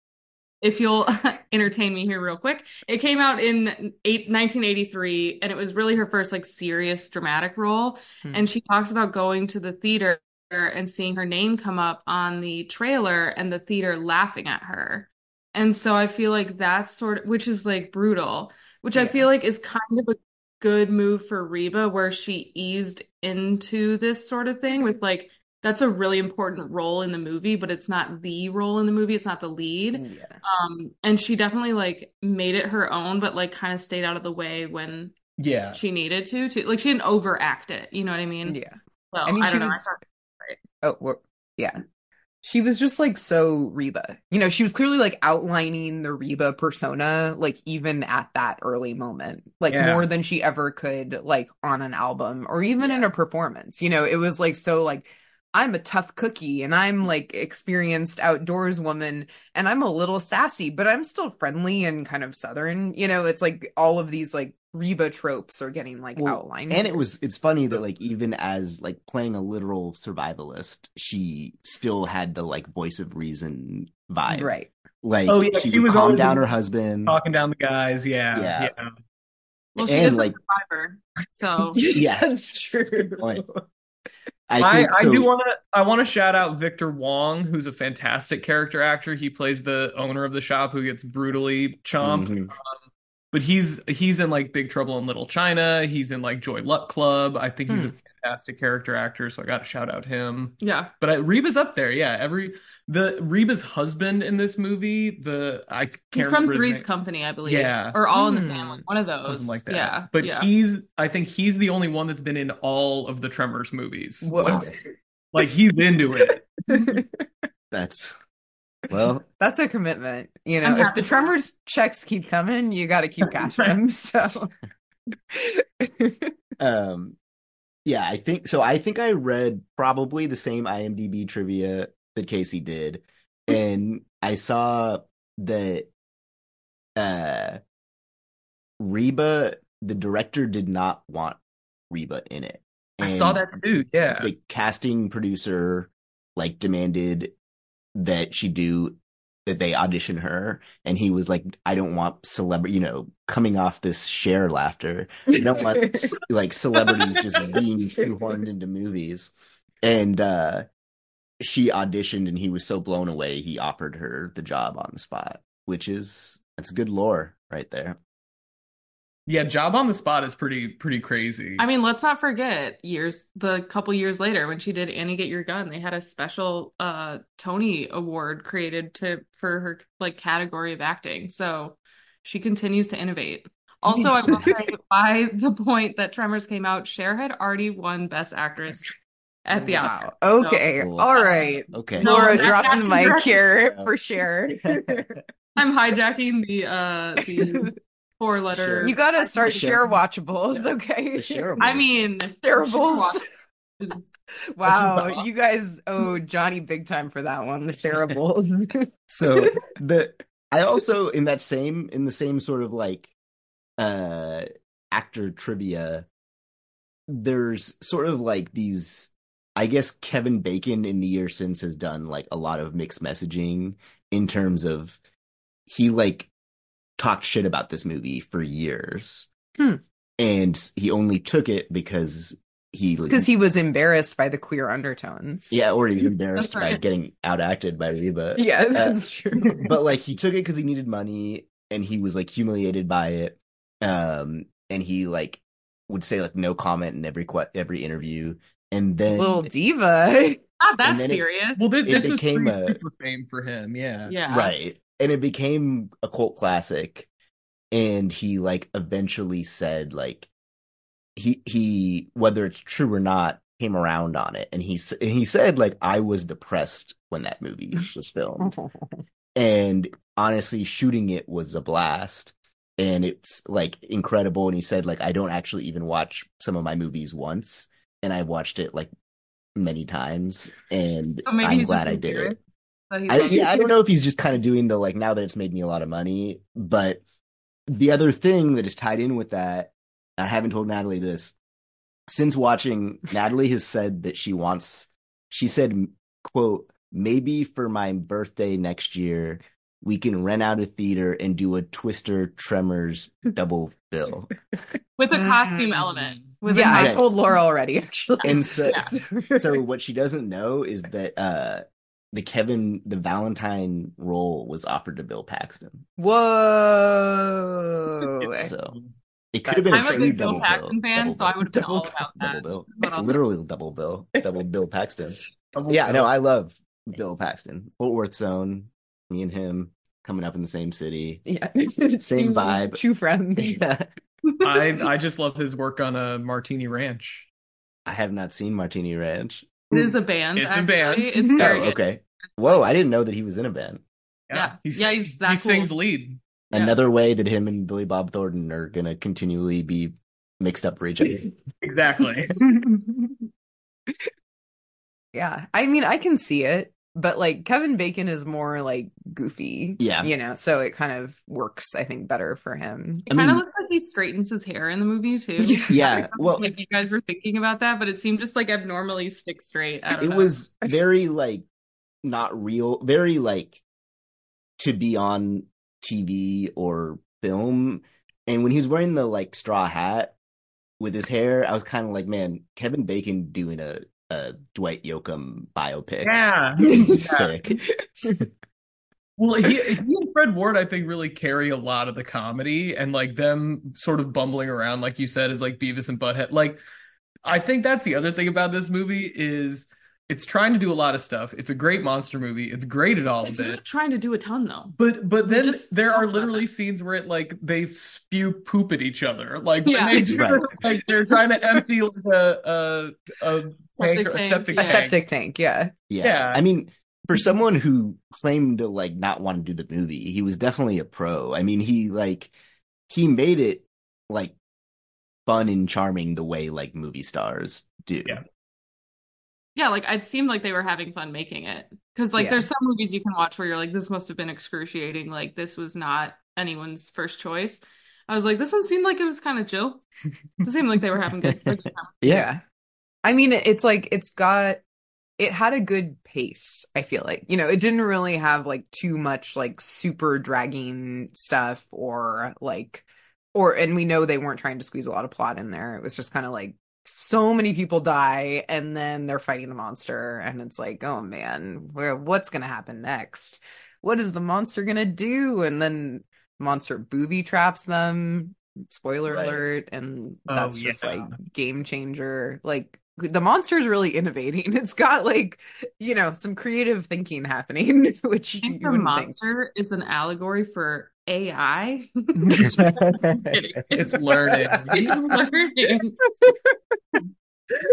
if you'll entertain me here real quick, it came out in eight, 1983 and it was really her first like serious dramatic role. Hmm. And she talks about going to the theater and seeing her name come up on the trailer and the theater laughing at her. And so I feel like that's sort of, which is like brutal, which I feel like is kind of a good move for Reba, where she eased into this sort of thing with like, that's a really important role in the movie, but it's not the role in the movie. It's not the lead. yeah. Um, and she definitely like made it her own, but like kind of stayed out of the way when yeah, she needed to, to like she didn't overact it. You know what I mean? Yeah. So, I mean, I she don't know. was- I thought- Oh, well, yeah. She was just like so Reba. You know, she was clearly like outlining the Reba persona, like even at that early moment, like Yeah. more than she ever could, like on an album or even in a performance. You know, it was like so like, I'm a tough cookie and I'm like experienced outdoors woman and I'm a little sassy, but I'm still friendly and kind of southern. You know, it's like all of these like Reba tropes are getting like Well, outlined. And it was it's funny that like even as like playing a literal survivalist, she still had the like voice of reason vibe. right. Like Oh, yeah, she, she was calm down her husband. talking down the guys. Yeah, Yeah. yeah. Well, she And, is like- a survivor, so Yeah, That's true. Good point. I I, think I do want to I want to shout out Victor Wong, who's a fantastic character actor. He plays the owner of the shop who gets brutally chomped. Mhm. But he's he's in like Big Trouble in Little China. He's in like Joy Luck Club. I think he's Hmm. a fantastic character actor, so I got to shout out him. yeah. But I, Reba's up there, yeah. Every the Reba's husband in this movie, the I can't He's from remember Three's. Company, I believe. Yeah. Or All in the Hmm. Family. One of those. something like that. Yeah. But yeah. he's I think he's the only one that's been in all of the Tremors movies. Whoa. So, like he's into it. That's well, That's a commitment. You know, if the Tremors checks keep coming, you got to keep cashing them. So, um, yeah, I think so. I think I read probably the same IMDb trivia that Casey did, and I saw that uh, Reba, the director, did not want Reba in it. I saw that too. Yeah. the casting producer like demanded that she do that they audition her and he was like i don't want celebrity you know coming off this share laughter i don't want like celebrities just being shoehorned into movies and uh she auditioned and he was so blown away he offered her the job on the spot which is that's good lore right there Yeah, job on the spot is pretty pretty crazy. I mean, let's not forget years the couple years later when she did Annie Get Your Gun, they had a special uh Tony Award created to for her like category of acting. So she continues to innovate. Also, I will say by the point that Tremors came out, Cher had already won Best Actress at the Oscars. wow. Okay. Cool. All right. okay Laura that- dropping the mic that's- here for sure. I'm hijacking the uh the four letter you got to start Share- share watchables, okay? the shareable I mean Shareables. Wow, you guys owe Johnny big time for that one. The shareables. so the i also in that same in the same sort of like uh actor trivia there's sort of like these i guess kevin bacon in the year since has done like a lot of mixed messaging in terms of he like talked shit about this movie for years Hmm. and he only took it because he because he was embarrassed by the queer undertones. yeah or he's embarrassed by getting out acted by reba Yeah, that's true. but like he took it because he needed money and he was like humiliated by it um and he like would say like no comment in every que- every interview and then Little diva. Not that And then it- serious. well, thi- it this was became pre a- super fame for him. Yeah. yeah. right and it became a cult classic and he like eventually said like he he whether it's true or not came around on it and he and he said like I was depressed when that movie was filmed and honestly shooting it was a blast and it's like incredible and he said like i don't actually even watch some of my movies once and i watched it like many times and So i'm glad i did it. I, yeah i don't know if he's just kind of doing the like now that it's made me a lot of money but the other thing that is tied in with that i haven't told natalie this since watching natalie has said that she wants she said quote maybe for my birthday next year we can rent out a theater and do a twister tremors double bill with a costume Mhm. element. With a yeah, I told Laura already, actually. and so, Yeah. so what she doesn't know is that uh the kevin the valentine role was offered to bill paxton Whoa. so it could have been I'm a a big Bill Paxton bill, fan, double so I would have been double all bill, about that. double bill But literally double bill double bill paxton Double yeah bill. no i love bill paxton fort worth zone me and him coming up in the same city Yeah. Same Two- vibe. Two friends. I I just love his work on a Martini Ranch. i have not seen martini ranch It is a band. It's a band. It's oh very good. okay whoa i didn't know that he was in a band Yeah. he's, Yeah, he's that he cool. sings lead. Yeah. another way that him and billy bob thornton are gonna continually be mixed up for each other Exactly. yeah. I mean, I can see it, but like Kevin Bacon is more like goofy. Yeah. You know, so it kind of works, I think, better for him. It I kind of looks like he straightens his hair in the movie too. yeah well like you guys were thinking about that, but it seemed just like abnormally stick straight. It know. was very like not real very like to be on TV or film. And when he was wearing the like straw hat with his hair, I was kind of like, man, Kevin Bacon doing a, a Dwight Yoakam biopic. Yeah. Sick. Well, he, he and Fred Ward, I think, really carry a lot of the comedy and like them sort of bumbling around, like you said, is like Beavis and Butthead. Like, I think that's the other thing about this movie is it's trying to do a lot of stuff. It's a great monster movie. It's great at all It's of not it. trying to do a ton though. But but We then there are literally that. scenes where it like they spew poop at each other. Like when Yeah. they do, Right. like they're trying to empty like a a, a tank Septic or a tank, septic A yeah. tank. septic tank, yeah. Yeah. Yeah. I mean, for someone who claimed to like not want to do the movie, he was definitely a pro. I mean, he like he made it like fun and charming the way like movie stars do. Yeah. Yeah, like it seemed like they were having fun making it. Because like Yeah. there's some movies you can watch where you're like, this must have been excruciating. Like this was not anyone's first choice. I was like, this one seemed like it was kind of chill. It seemed like they were having good. good. Yeah. I mean, it's like it's got it had a good pace, I feel like. You know, it didn't really have like too much like super dragging stuff or like or and we know they weren't trying to squeeze a lot of plot in there. It was just kind of like so many people die and then they're fighting the monster and it's like, "Oh man, where what's going to happen next? What is the monster going to do?" And then monster booby traps them. Spoiler Right. alert and Oh, that's just yeah. like game changer. Like the monster is really innovating. It's got like, you know, some creative thinking happening, which I you the wouldn't think. monster is an allegory for AI. It's learning. Learning.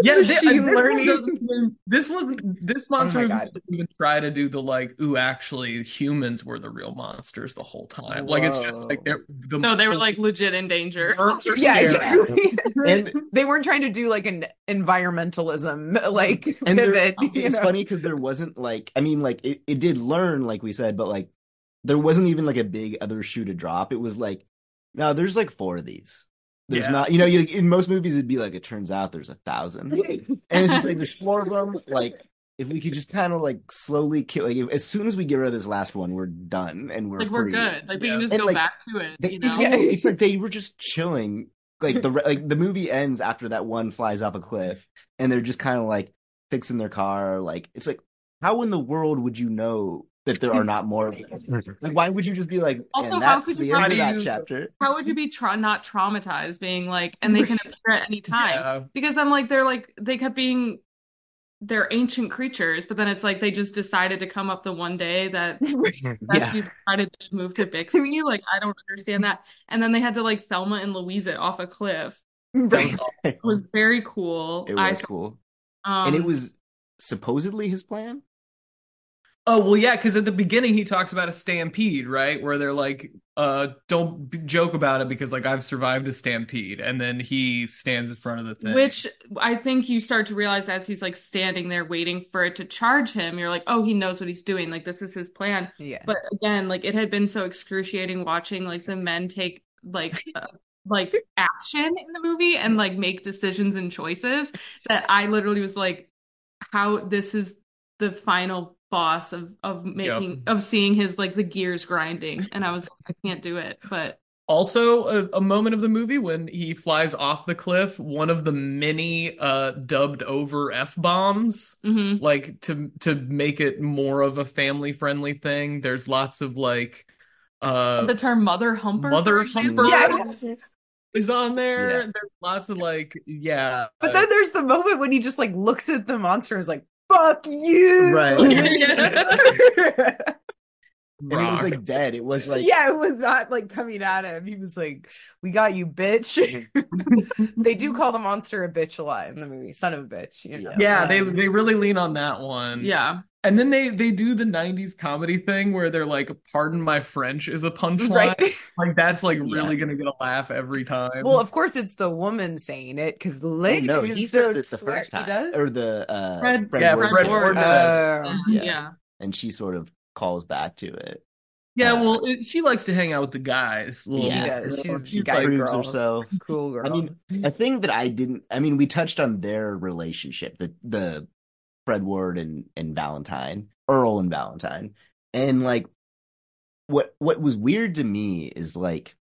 Yeah, Machine they- this learning. doesn't This wasn't. This oh monster my movie God. doesn't even try to do the like. Ooh, actually, humans were the real monsters the whole time. Like it's just like they're the No, they were like legit in danger. Yeah, exactly. and they weren't trying to do like an environmentalism like And there- pivot. you it's know? funny because there wasn't like I mean like it, it did learn like we said, but like there wasn't even like a big other shoe to drop. It was like no, there's like four of these. There's Yeah. not you know you, in most movies it'd be like it turns out there's a thousand, and it's just like there's four of them. Like if we could just kind of like slowly kill, like if, as soon as we get rid of this last one, we're done and we're Like we're good. Like we Yeah. can just And, go like, back to it. They, you know? Yeah. it's like they were just chilling. Like the like the movie ends after that one flies off a cliff, and they're just kind of like fixing their car. Like it's like, how in the world would you know that there are not more? of them? Like, why would you just be like, Also, and how that's could the you end of that use- chapter? How would you be tra- not traumatized being like, and they can appear at any time? Yeah. Because I'm like, they're like, they kept being, they're ancient creatures, but then it's like they just decided to come up the one day that Yeah, Betsy decided to move to Bixby. Like, I don't understand that. And then they had to like Thelma and Louise it off a cliff. Right. It was very cool. it I, was cool, um, and it was supposedly his plan. Oh well, yeah, because at the beginning he talks about a stampede, right? Where they're like, "Uh, don't b- joke about it because like I've survived a stampede," and then he stands in front of the thing. Which I think you start to realize as he's like standing there waiting for it to charge him, you're like, oh, he knows what he's doing. Like, this is his plan. Yeah. But again, like, it had been so excruciating watching like the men take like, uh, like action in the movie and like make decisions and choices that I literally was like, how this is the final boss of of making of seeing his like the gears grinding and I was I can't do it but also a, a moment of the movie when he flies off the cliff, one of the many uh dubbed over f bombs. mhm. like to to make it more of a family friendly thing there's lots of like uh the term mother humper mother for humper Yeah. is on there Yeah. there's lots of like yeah But then there's the moment when he just like looks at the monster and is like, fuck you. Right. yeah, And it was like dead. It was like yeah, it was not like coming at him. He was like, we got you, bitch. they do call the monster a bitch a lot in the movie. Son of a bitch. You know? yeah they Um, they really lean on that one yeah and then they they do the 90s comedy thing where they're like pardon my french is a punchline Right. like that's like Yeah. really gonna get a laugh every time Well, of course, it's the woman saying it because the Oh, lady. no, he says so it the swear- first he time, does? or the uh, Fred- Yeah, Ward Fred. Ward Uh, says. yeah, Yeah. and she sort of calls back to it. yeah uh, well it, she likes to hang out with the guys a little She bit. does. She's She's a guy girl. herself. Cool girl. I mean, a thing that I didn't. I mean, we touched on their relationship, the the Fred Ward and and Valentine, Earl and Valentine, and like what what was weird to me is like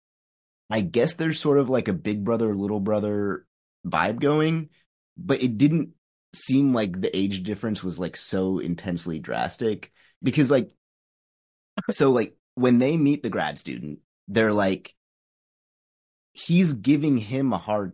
I guess there's sort of like a big brother little brother vibe going, but it didn't seem like the age difference was like so intensely drastic because like so like when they meet the grad student, they're like he's giving him a hard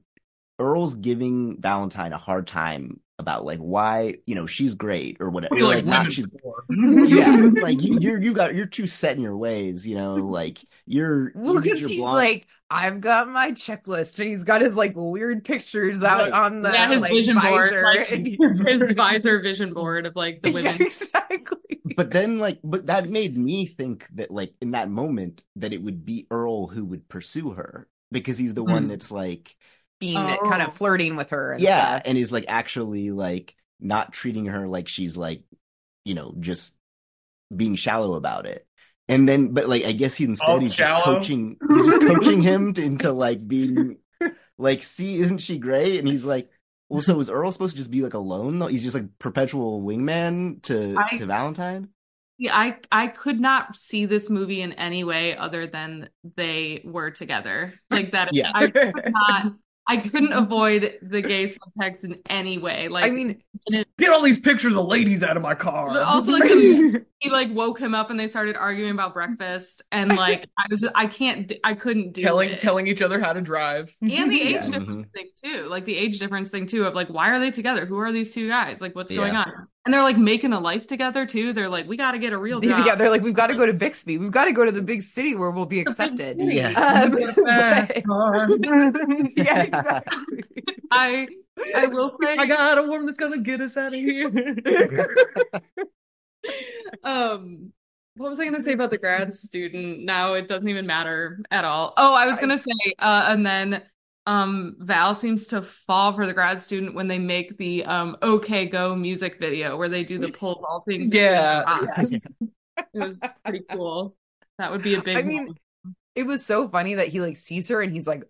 Earl's giving Valentine a hard time about like why you know she's great or whatever. What do like like not she's for? yeah, like you, you're you got you're too set in your ways, you know. Like you're Well, because he's blonde- like, I've got my checklist, and he's got his like weird pictures out Right. on the yeah, his like vision board, like and his, he's- his visor vision board of like the Yeah, women. exactly. but then like but that made me think that like in that moment that it would be Earl who would pursue her because he's the one Hmm. that's like Being Oh. kind of oh. flirting with her. And yeah stuff. and is like actually like not treating her like she's like you know just being shallow about it and then but like i guess he oh, instead Oh, he's shallow? just coaching he's just coaching him to, into like being like see isn't she great and he's like well so is earl supposed to just be like alone though he's just like perpetual wingman to I- to valentine Yeah, I I could not see this movie in any way other than they were together. Like that. Yeah. I could not. I couldn't avoid the gay subtext in any way. Like I mean, Get all these pictures of ladies out of my car. Also, like, the- he like woke him up and they started arguing about breakfast and like I was I can't I couldn't do telling it. telling each other how to drive. and the age Yeah. difference Mhm. thing too like the age difference thing too of like why are they together who are these two guys like what's going on and they're like making a life together too they're like we got to get a real job yeah, they're like, we've got to go to Bixby. We've got to go to the big city where we'll be accepted. Yeah. Um, but- yeah, exactly. I I will say I got a woman that's gonna get us out of here. um what was I gonna say about the grad student? Now it doesn't even matter at all. Oh, I was gonna say, uh, and then um Val seems to fall for the grad student when they make the um OK Go music video where they do the pole vaulting. between Yeah. It was pretty cool. That would be a big I mean, one. it was so funny that he like sees her and he's like,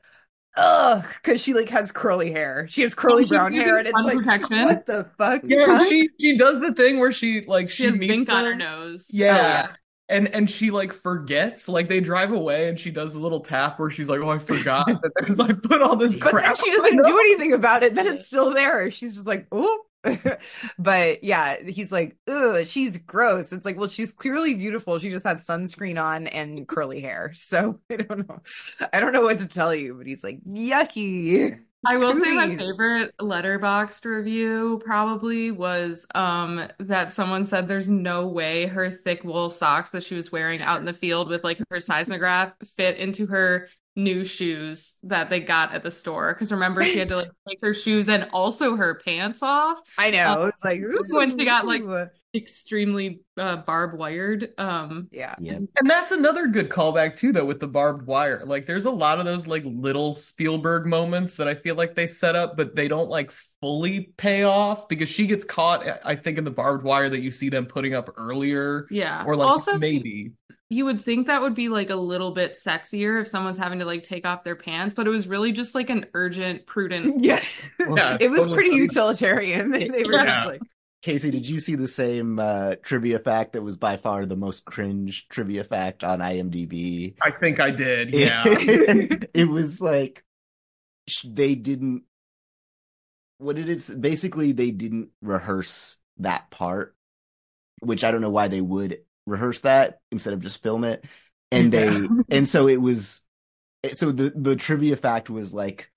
ugh, because she like has curly hair. She has curly brown hair, and it's like, protection. what the fuck? yeah, Huh? she she does the thing where she like she she, has meets ink on her nose. Yeah. Oh, And and she like forgets, like they drive away and she does a little tap where she's like, Oh, I forgot that there's like put all this But then she doesn't do anything about it. Then it's still there. She's just like, oh. but yeah, he's like, ugh, she's gross. It's like, well, she's clearly beautiful. She just has sunscreen on and curly hair. So I don't know. I don't know what to tell you, but he's like, yucky. I will say my favorite Letterboxd review probably was um that someone said there's no way her thick wool socks that she was wearing out in the field with like her seismograph fit into her new shoes that they got at the store because remember she had to like take her shoes and also her pants off I know. Uh, it's like, when she got, like- ooh. Extremely uh barbed wired um yeah. yeah And that's another good callback too, though, with the barbed wire. Like, there's a lot of those like little Spielberg moments that I feel like they set up, but they don't like fully pay off because she gets caught. I think in the barbed wire that you see them putting up earlier, yeah or like also maybe. you would think that would be like a little bit sexier if someone's having to like take off their pants but it was really just like an urgent prudent Yeah. Yeah, It was totally. pretty utilitarian. They, they were Yeah. just like, Casey, did you see the same uh, trivia fact that was by far the most cringe trivia fact on IMDb? I think I did. Yeah. it was like they didn't. What did it? Basically, they didn't rehearse that part, which I don't know why they would rehearse that instead of just film it. And they, Yeah. and so it was. So the the trivia fact was like,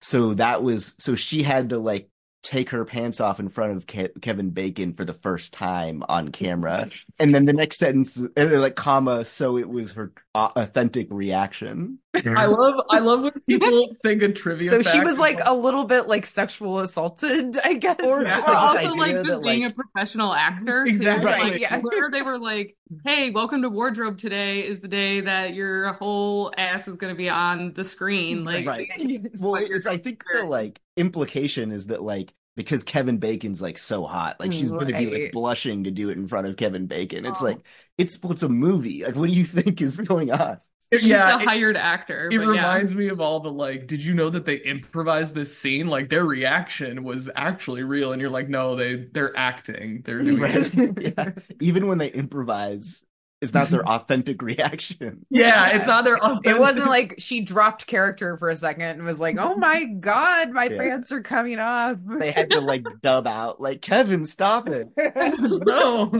so that was so she had to like take her pants off in front of Ke- Kevin Bacon for the first time on camera, and then the next sentence, and like comma, so it was her uh, authentic reaction. I love I love when people think a trivia. so she was like a little bit like sexual assaulted, I guess. Or Yeah, just or like this also like just that, being like- a professional actor too. Exactly. Like, yeah. where they were like, "Hey, welcome to wardrobe. Today is the day that your whole ass is going to be on the screen." Like, Right. Well, it's I think the like implication is that like because Kevin Bacon's like so hot, like she's going to be like blushing to do it in front of Kevin Bacon. It's Oh. like it's it's a movie. Like, what do you think is going on? she's yeah. a It, hired actor. it but yeah. reminds me of all the like. Did you know that they improvised this scene? Like their reaction was actually real, and you're like, no, they they're acting. They're doing it. Right? yeah. Even when they improvise it's not their authentic reaction. Yeah, it's not their. It wasn't like she dropped character for a second and was like, "Oh my god, my Yeah. pants are coming off." They had to like dub out like Kevin, stop it. no.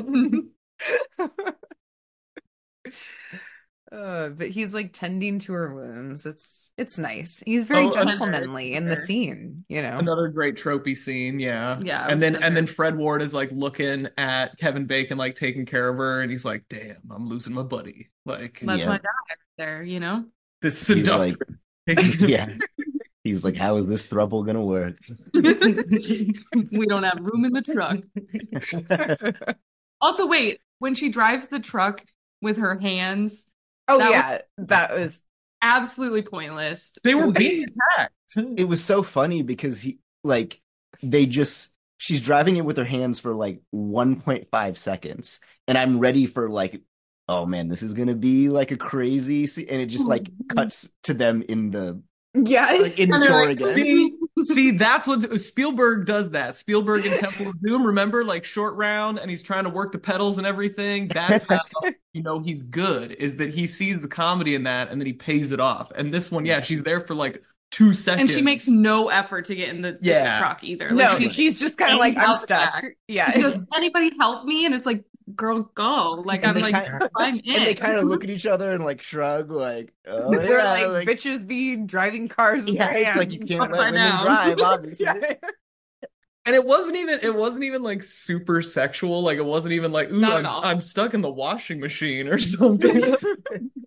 Uh, but he's like tending to her wounds. It's it's nice. He's very Oh, another- gentlemanly in the scene, you know. Another great tropey scene, yeah. Yeah, And then good and then Fred Ward is like looking at Kevin Bacon like taking care of her and he's like, "Damn, I'm losing my buddy." Like That's Yeah. my dad there, you know? this He's like, yeah. He's like, how is this throuple gonna work? we don't have room in the truck. Also, wait, when she drives the truck with her hands, oh That was- yeah, that was absolutely pointless. They were being attacked. it was so funny because he like they just she's driving it with her hands for like 1.5 seconds and i'm ready for like oh man this is gonna be like a crazy and it just oh, like cuts to them in the yeah. like in the store like, again See, see, that's what Spielberg does. That Spielberg in Temple of Doom. Remember, like short round, and he's trying to work the pedals and everything. That's how you know he's good. Is that he sees the comedy in that, and then he pays it off. And this one, yeah, she's there for like two seconds, And she makes no effort to get in the, the Yeah. truck either. no, Like, she, she's just kind of like, I'm stuck. back. Yeah. she goes, anybody help me? And it's like, girl, go. Like, And I'm like, kinda- I'm in. and they kind of look at each other and like shrug like oh They're yeah, like, bitches be driving cars with yeah, their it's hands. like you can't let women down. drive obviously Yeah. And it wasn't even it wasn't even like super sexual. Like it wasn't even like ooh, I'm. I'm stuck in the washing machine or something.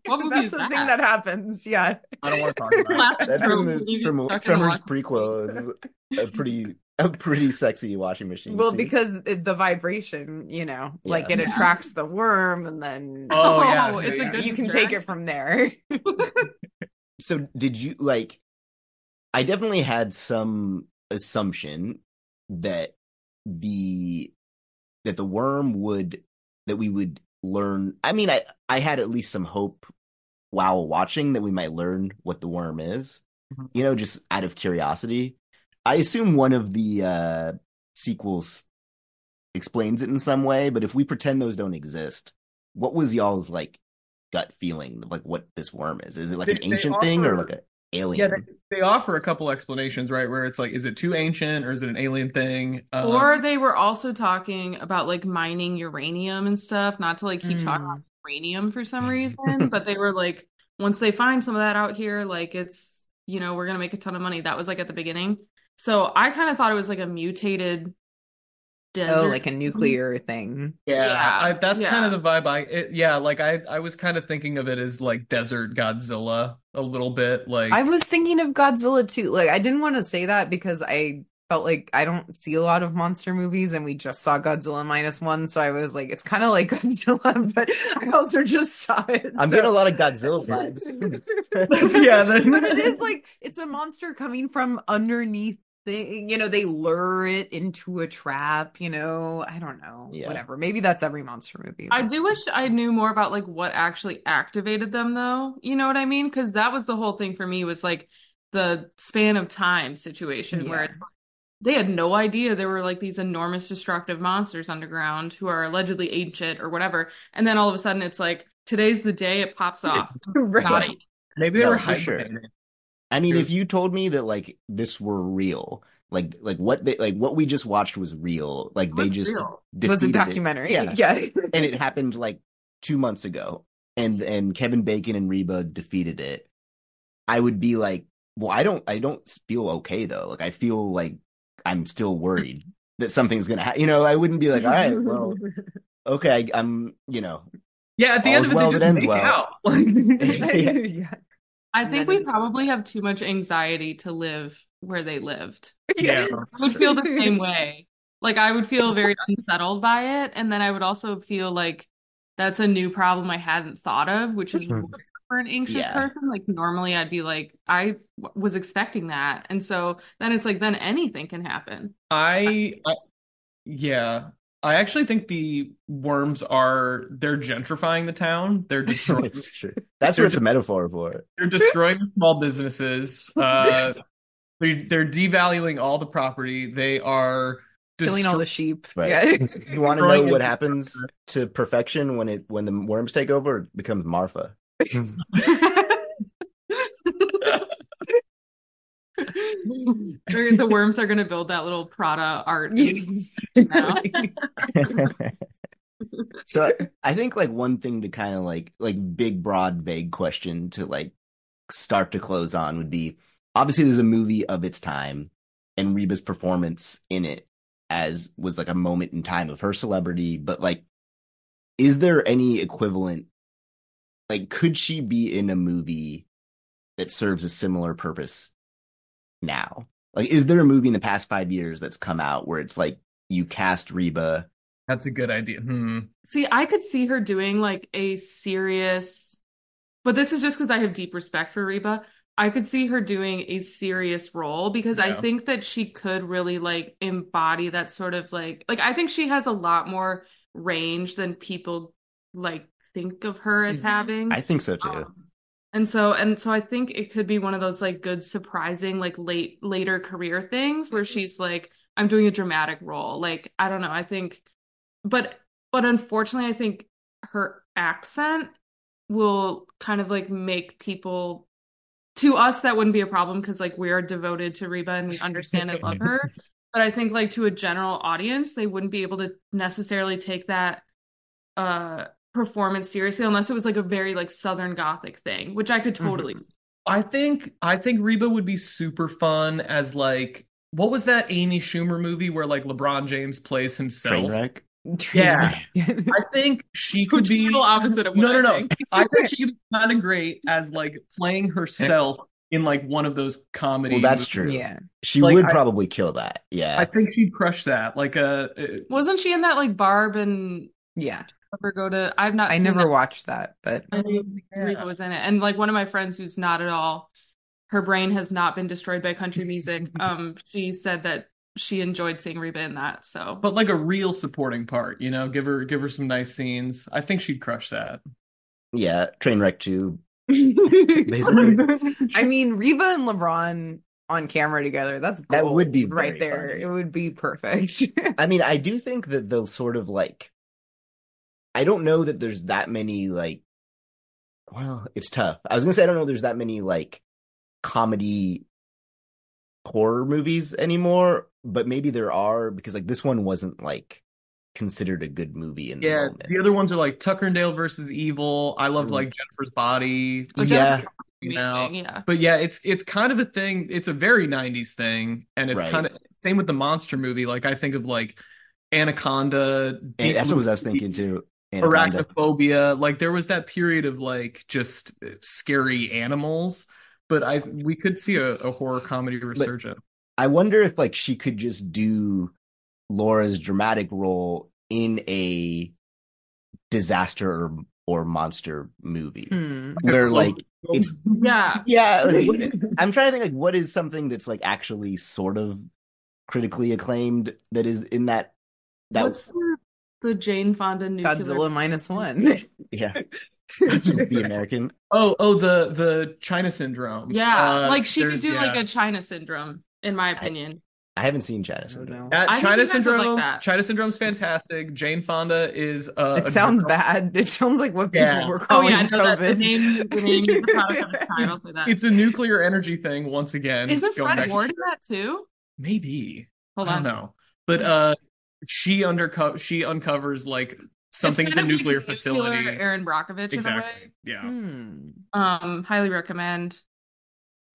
what movie That's is the that? thing that happens. Yeah. I don't want to talk about it. That's trope, in the movie from the Tremors prequel is a pretty a pretty sexy washing machine Well, scene. because it, the vibration, you know, like Yeah. it Yeah. attracts the worm, and then Oh yeah, Oh, so, it's a yeah. good you can take it from there. so did you like i definitely had some assumption that the that the worm would that we would learn i mean i i had at least some hope while watching that we might learn what the worm is Mhm. you know just out of curiosity i assume one of the uh sequels explains it in some way but if we pretend those don't exist what was y'all's like gut feeling of, like what this worm is is it like They- an they ancient thing or like an alien Yeah, they, they offer a couple explanations, right? Where it's like, is it too ancient or is it an alien thing? Um, Or they were also talking about like mining uranium and stuff, not to like keep talking Mm. about uranium for some reason, but they were like, once they find some of that out here, like it's, you know, we're gonna make a ton of money. That was like at the beginning. So I kind of thought it was like a mutated oh, desert. oh, like a nuclear thing. yeah, Yeah, I, that's yeah. kind of the vibe. I it, yeah, like I I was kind of thinking of it as like desert Godzilla a little bit. Like I was thinking of Godzilla too. Like, I didn't want to say that because I felt like I don't see a lot of monster movies, and we just saw Godzilla minus one, so I was like, it's kind of like Godzilla, but I also just saw it. i'm so- getting a lot of godzilla vibes yeah, then- but it is like it's a monster coming from underneath the you know they lure it into a trap you know i don't know Yeah. whatever maybe that's every monster movie I do wish I knew more about like what actually activated them though. You know what I mean? Because that was the whole thing for me was like the span of time situation where Yeah. it's they had no idea there were like these enormous destructive monsters underground who are allegedly ancient or whatever. And then all of a sudden it's like today's the day it pops off. Right. Maybe they No, were for sure. I mean, if you told me that like this were real, like like what they like what we just watched was real, like they just it was a defeated it. documentary Yeah. yeah and it happened like two months ago, and and Kevin Bacon and Reba defeated it. I would be like, well, I don't I don't feel okay though. Like I feel like I'm still worried that something's gonna happen. You know, I wouldn't be like, all right, well, okay, I, I'm you know, Yeah, at the end of it, well that ends well. yeah I think we it's- probably have too much anxiety to live where they lived. yeah. I would feel the same way. Like I would feel very unsettled by it, and then I would also feel like that's a new problem I hadn't thought of, which is for an anxious Yeah. person. Like normally I'd be like, I w- was expecting that, and so then it's like then anything can happen. I, I yeah. I actually think the worms are they're gentrifying the town. They're destroying That's true. That's what it's a metaphor for. they're destroying the small businesses. Uh they're, they're devaluing all the property. They are Killing all the sheep. Right. Yeah. You want to know what happens to perfection when it when the worms take over? It becomes Marfa. the worms are gonna build that little Prada art. Yes. so I, I think like one thing to kind of like like big broad vague question to like start to close on would be obviously there's a movie of its time and Reba's performance in it as was like a moment in time of her celebrity but like is there any equivalent like could she be in a movie that serves a similar purpose now like is there a movie in the past 5 years that's come out where it's like you cast Reba That's a good idea. Hmm. See, I could see her doing like a serious, but this is just because I have deep respect for Reba. I could see her doing a serious role because Yeah. I think that she could really like embody that sort of like like I think she has a lot more range than people like think of her as Mhm. having. I think so too Um, and so and so I think it could be one of those like good surprising like late later career things where she's like I'm doing a dramatic role. Like I don't know, I think but but unfortunately I think her accent will kind of like make people to us that wouldn't be a problem because like we are devoted to Reba and we understand and love her. But I think like to a general audience, they wouldn't be able to necessarily take that uh performance seriously unless it was like a very like Southern Gothic thing, which I could totally I think I think Reba would be super fun as like what was that Amy Schumer movie where like LeBron James plays himself? Trainwreck. Yeah. I think she could be total opposite of what no, no, I no. I think she could be kind of great as like playing herself in like one of those comedy. Well, that's true. yeah. She Like, would I- probably kill that. Yeah. I think she'd crush that. Like uh, uh, Wasn't she in that like Barb and Yeah. Ever go to I've not I seen never it. watched that, but I think Reba was in it. And like one of my friends who's not at all, her brain has not been destroyed by country music. Um, she said that she enjoyed seeing Reba in that. So but like a real supporting part, you know, give her give her some nice scenes. I think she'd crush that. yeah. Trainwreck too. Basically. I mean, Reba and LeBron on camera together, that's That would be right there. funny. It would be perfect. I mean, I do think that they'll sort of like. I don't know that there's that many like. Well, it's tough. I was gonna say I don't know. There's that many like comedy horror movies anymore, but maybe there are because like this one wasn't like considered a good movie in the Yeah, moment. the other ones are like Tucker and Dale versus Evil. I loved Mm. like Jennifer's Body. Oh, yeah, Jennifer you know. yeah. But yeah, it's it's kind of a thing. It's a very '90s thing, and it's Right. kind of same with the monster movie. Like I think of like Anaconda. and Deep that's what I was Blue thinking too. Anaconda. arachnophobia like there was that period of like just scary animals but i we could see a, a horror comedy resurgence I wonder if like she could just do Laura's dramatic role in a disaster or, or monster movie Hmm. where like it's Yeah. yeah like, I'm trying to think like what is something that's like actually sort of critically acclaimed that is in that that What's the, the Jane Fonda nuclear? Godzilla minus one. yeah the American oh oh the the china syndrome Yeah, Uh, like she could there's- do like a China syndrome, in my opinion. I haven't seen China Oh, Syndrome. no. That China you guys would like syndrome. that. China syndrome's fantastic. Jane Fonda is. Uh, It a sounds girl- bad. It sounds like what people Yeah. were Oh calling yeah, no, that, the COVID. name the name the its time. I'll say that. It's a nuclear energy thing once again. Isn't going Fred Ward in that too? Maybe. Hold I don't know. But uh, she underco she uncovers like something It's at the nuclear like facility. Erin Brockovich in a Exactly. way. Yeah. Hmm. Um, highly recommend.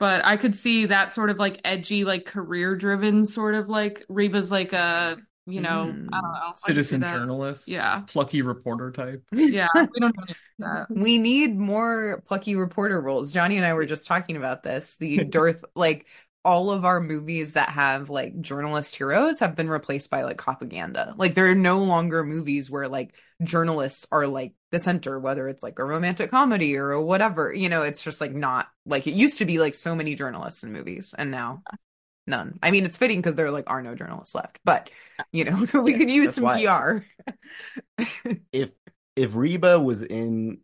But I could see that sort of like edgy, like career driven sort of like Reba's like a you know, Mm. I don't know. I could see Citizen journalist. Yeah. Plucky reporter type. Yeah. We don't need that. We need more plucky reporter roles. Johnny and I were just talking about this. The dearth, like all of our movies that have like journalist heroes have been replaced by like propaganda. Like there are no longer movies where like journalists are like the center, whether it's like a romantic comedy or a whatever. You know, it's just like not like it used to be like so many journalists in movies and now none. I mean, it's fitting because there like are no journalists left, but you know, we could use some why- PR. If if Reba was in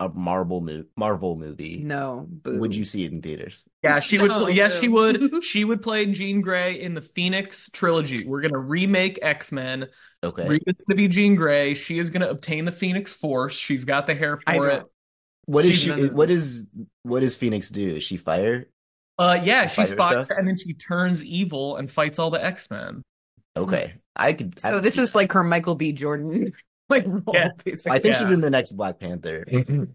a Marvel mo- Marvel movie, No, boo. would you see it in theaters? Yeah, she No, would. Yes, she would. She would play Jean Grey in the Phoenix trilogy. We're gonna remake X Men. Okay. Reba's gonna be Jean Grey. She is gonna obtain the Phoenix Force. She's got the hair for it. What is She's she? gonna- What is what does Phoenix do? Is she fire? Uh, yeah, she's Fighter fire, and then she turns evil and fights all the X Men. Okay, I could. I So could this see is like her Michael B. Jordan like role, Yeah. basically. I think she's in the next Black Panther.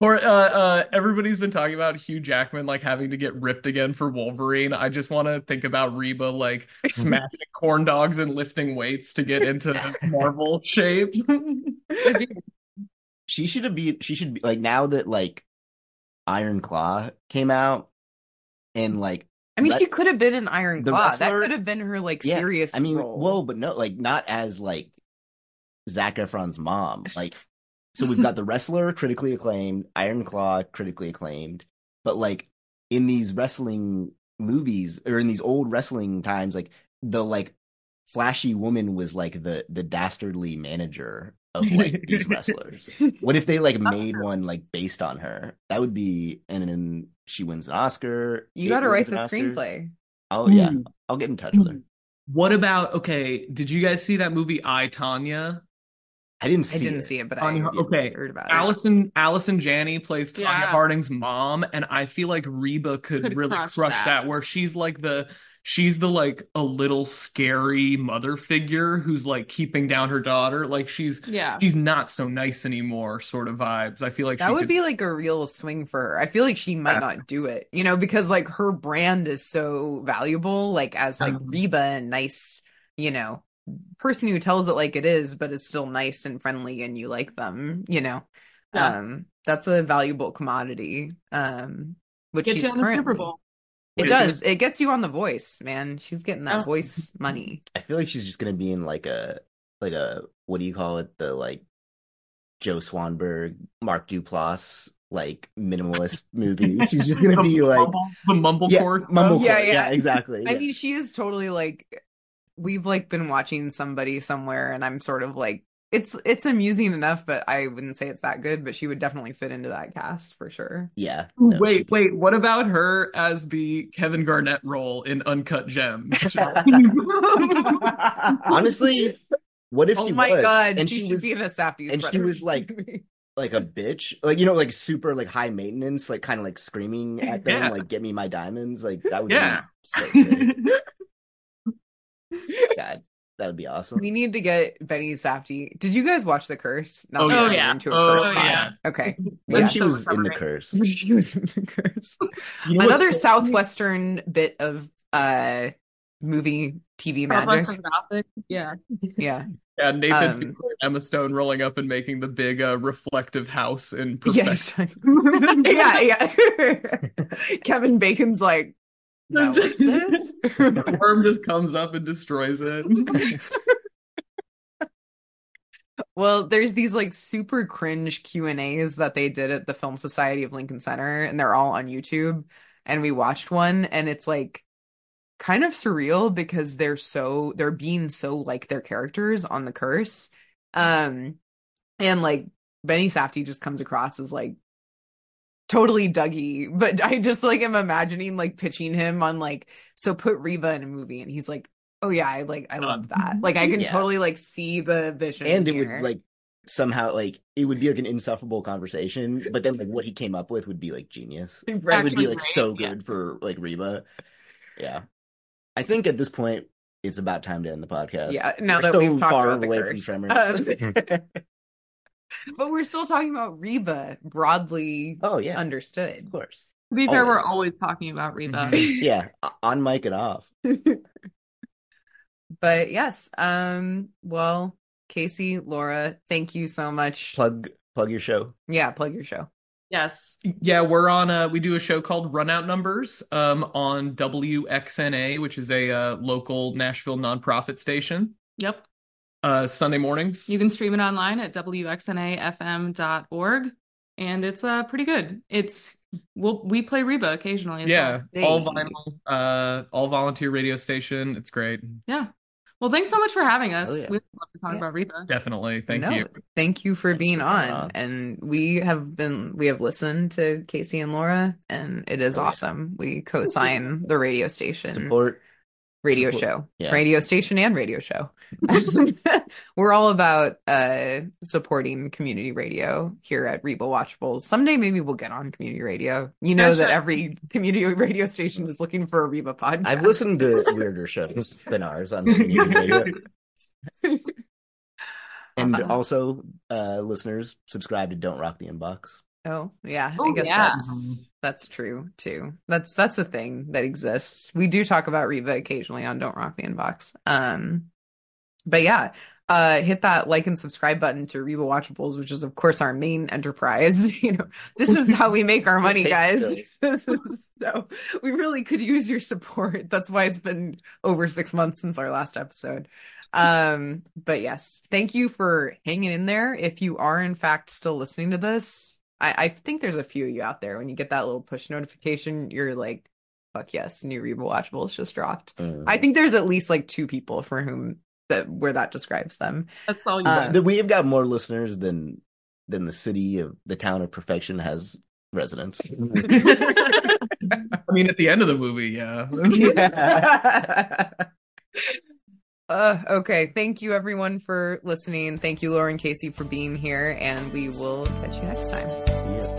or uh, uh, everybody's been talking about Hugh Jackman like having to get ripped again for Wolverine. I just want to think about Reba like smashing corn dogs and lifting weights to get into Marvel shape. she should have be. She should be like now that like Iron Claw came out, and like I mean, she could have been an Iron Claw. that could have been her like yeah, serious. I mean, role. whoa, but no, like not as like Zac Efron's mom. Like, so we've got the wrestler critically acclaimed, Iron Claw critically acclaimed, but like in these wrestling movies or in these old wrestling times, like the like flashy woman was like the the dastardly manager of like these wrestlers. What if they like uh-huh. made one like based on her? That would be, and then she wins an Oscar. you got to write wins the screenplay. Oh yeah, Ooh. I'll get in touch with her. Hmm. What about okay? Did you guys see that movie I Tonya? I didn't I see. didn't it. see it, but Tonya- I okay. heard about it. Allison Allison Janney plays Tonya Yeah. Harding's mom, and I feel like Reba could, Could really crush crush, that. that. where she's like the she's the like a little scary mother figure who's like keeping down her daughter. Like she's Yeah. she's not so nice anymore, sort of vibes. I feel like That she would could- be like a real swing for her. I feel like she might Yeah. not do it, you know, because like her brand is so valuable, like as like Um, Reba and nice, you know, person who tells it like it is, but is still nice and friendly and you like them, you know. Yeah. Um, that's a valuable commodity. Um, which Gets she's you on the Super currently. Bowl. It Wait, does. It gets you on the voice, man. She's getting that Oh. voice money. I feel like she's just gonna be in like a like a what do you call it? The like Joe Swanberg, Mark Duplass, like minimalist movies. She's just gonna be like mumble, the mumblecore. yeah, stuff. mumblecore. Oh. Yeah, Yeah, yeah. exactly. I yeah. mean, she is totally like we've like been watching somebody somewhere and I'm sort of like it's it's amusing enough, but I wouldn't say it's that good, but she would definitely fit into that cast for sure. yeah. No, wait, wait. What about her as the Kevin Garnett role in Uncut Gems? Honestly, what if oh she my was? god, and she, she, was be in a Safdie's and she was, like- like a bitch, like you know, like super like high maintenance, like kind of like screaming at them, Yeah. like "Get me my diamonds!" Like that would Yeah. be so sick. God, that would be awesome. we need to get Benny Safdie. Did you guys watch The Curse? Not Oh, yeah. yeah. into a Oh, curse pod. yeah. Okay. When Yeah. she So was in the recovering. curse? she was in The Curse. You know what- Another southwestern bit of uh movie TV magic. Yeah. Yeah. Yeah, Nathan Um, and Emma Stone rolling up and making the big uh, reflective house in perfection. Yes. yeah, yeah. Kevin Bacon's like, no, what's this? The worm just comes up and destroys it. well, there's these like super cringe Q and A's that they did at the Film Society of Lincoln Center, and they're all on YouTube. And we watched one, and it's like kind of surreal because they're so they're being so like their characters on the curse. Um, and like Benny Safdie just comes across as like totally Dougie, but I just like am imagining like pitching him on like so put Reba in a movie, and he's like, oh yeah, I like I love that. Like I can Yeah. totally like see the vision, and it here. would like somehow like it would be like an insufferable conversation, but then like what he came up with would be like genius. Right. It would be like great, so yeah. good for like Reba. Yeah, I think at this point it's about time to end the podcast. Yeah, now We're that so we've talked far about the away curse. from Tremors. Um, but we're still talking about Reba broadly oh yeah, understood. of course. To be fair, we're Always. always talking about Reba. Mhm. Yeah, on mic and off. But yes, um, well, Casey, Laura, thank you so much. Plug plug your show. yeah, plug your show. Yes. Yeah, we're on uh we do a show called Runout Numbers um on WXNA, which is a uh, local Nashville nonprofit station. Yep. Uh Sunday mornings. You can stream it online at wxnafm.org and it's uh pretty good. It's we'll we play Reba occasionally Yeah, well. all vinyl, uh all volunteer radio station. It's great. Yeah. Well, thanks so much for having us. Oh, yeah. We'd love to talk Yeah. about Reba. Definitely. Thank No, you. Thank you for being on. Yeah. And we have been, we have listened to Casey and Laura, and it is Oh, yeah. awesome. We co sign the radio station, Support. radio support- show, yeah. radio station, and radio show. We're all about uh, supporting community radio here at Reba Watchables. Someday maybe we'll get on community radio. You know Yeah, that sure. every community radio station is looking for a Reba podcast. I've listened to weirder shows than ours on community radio. And Uh-huh. also, uh, listeners, subscribe to Don't Rock the Inbox. Oh, yeah. I Oh, guess yeah. that's that's true too. That's that's a thing that exists. We do talk about Reba occasionally on Don't Rock the Inbox. Um but yeah, uh hit that like and subscribe button to Reba Watchables, which is of course our main enterprise. You know, this is how we make our money, guys. So we really could use your support. That's why it's been over 6 months since our last episode. Um, but yes, thank you for hanging in there. If you are in fact still listening to this, I, I think there's a few of you out there. When you get that little push notification, you're like, fuck yes, new Reba Watchables just dropped. Mm. I think there's at least like two people for whom that where that describes them. That's all you Uh, got. We have got more listeners than than the city of the town of perfection has residents. I mean, at the end of the movie, yeah. uh, okay. Thank you everyone for listening. Thank you, Lauren Casey, for being here, and we will catch you next time. See ya.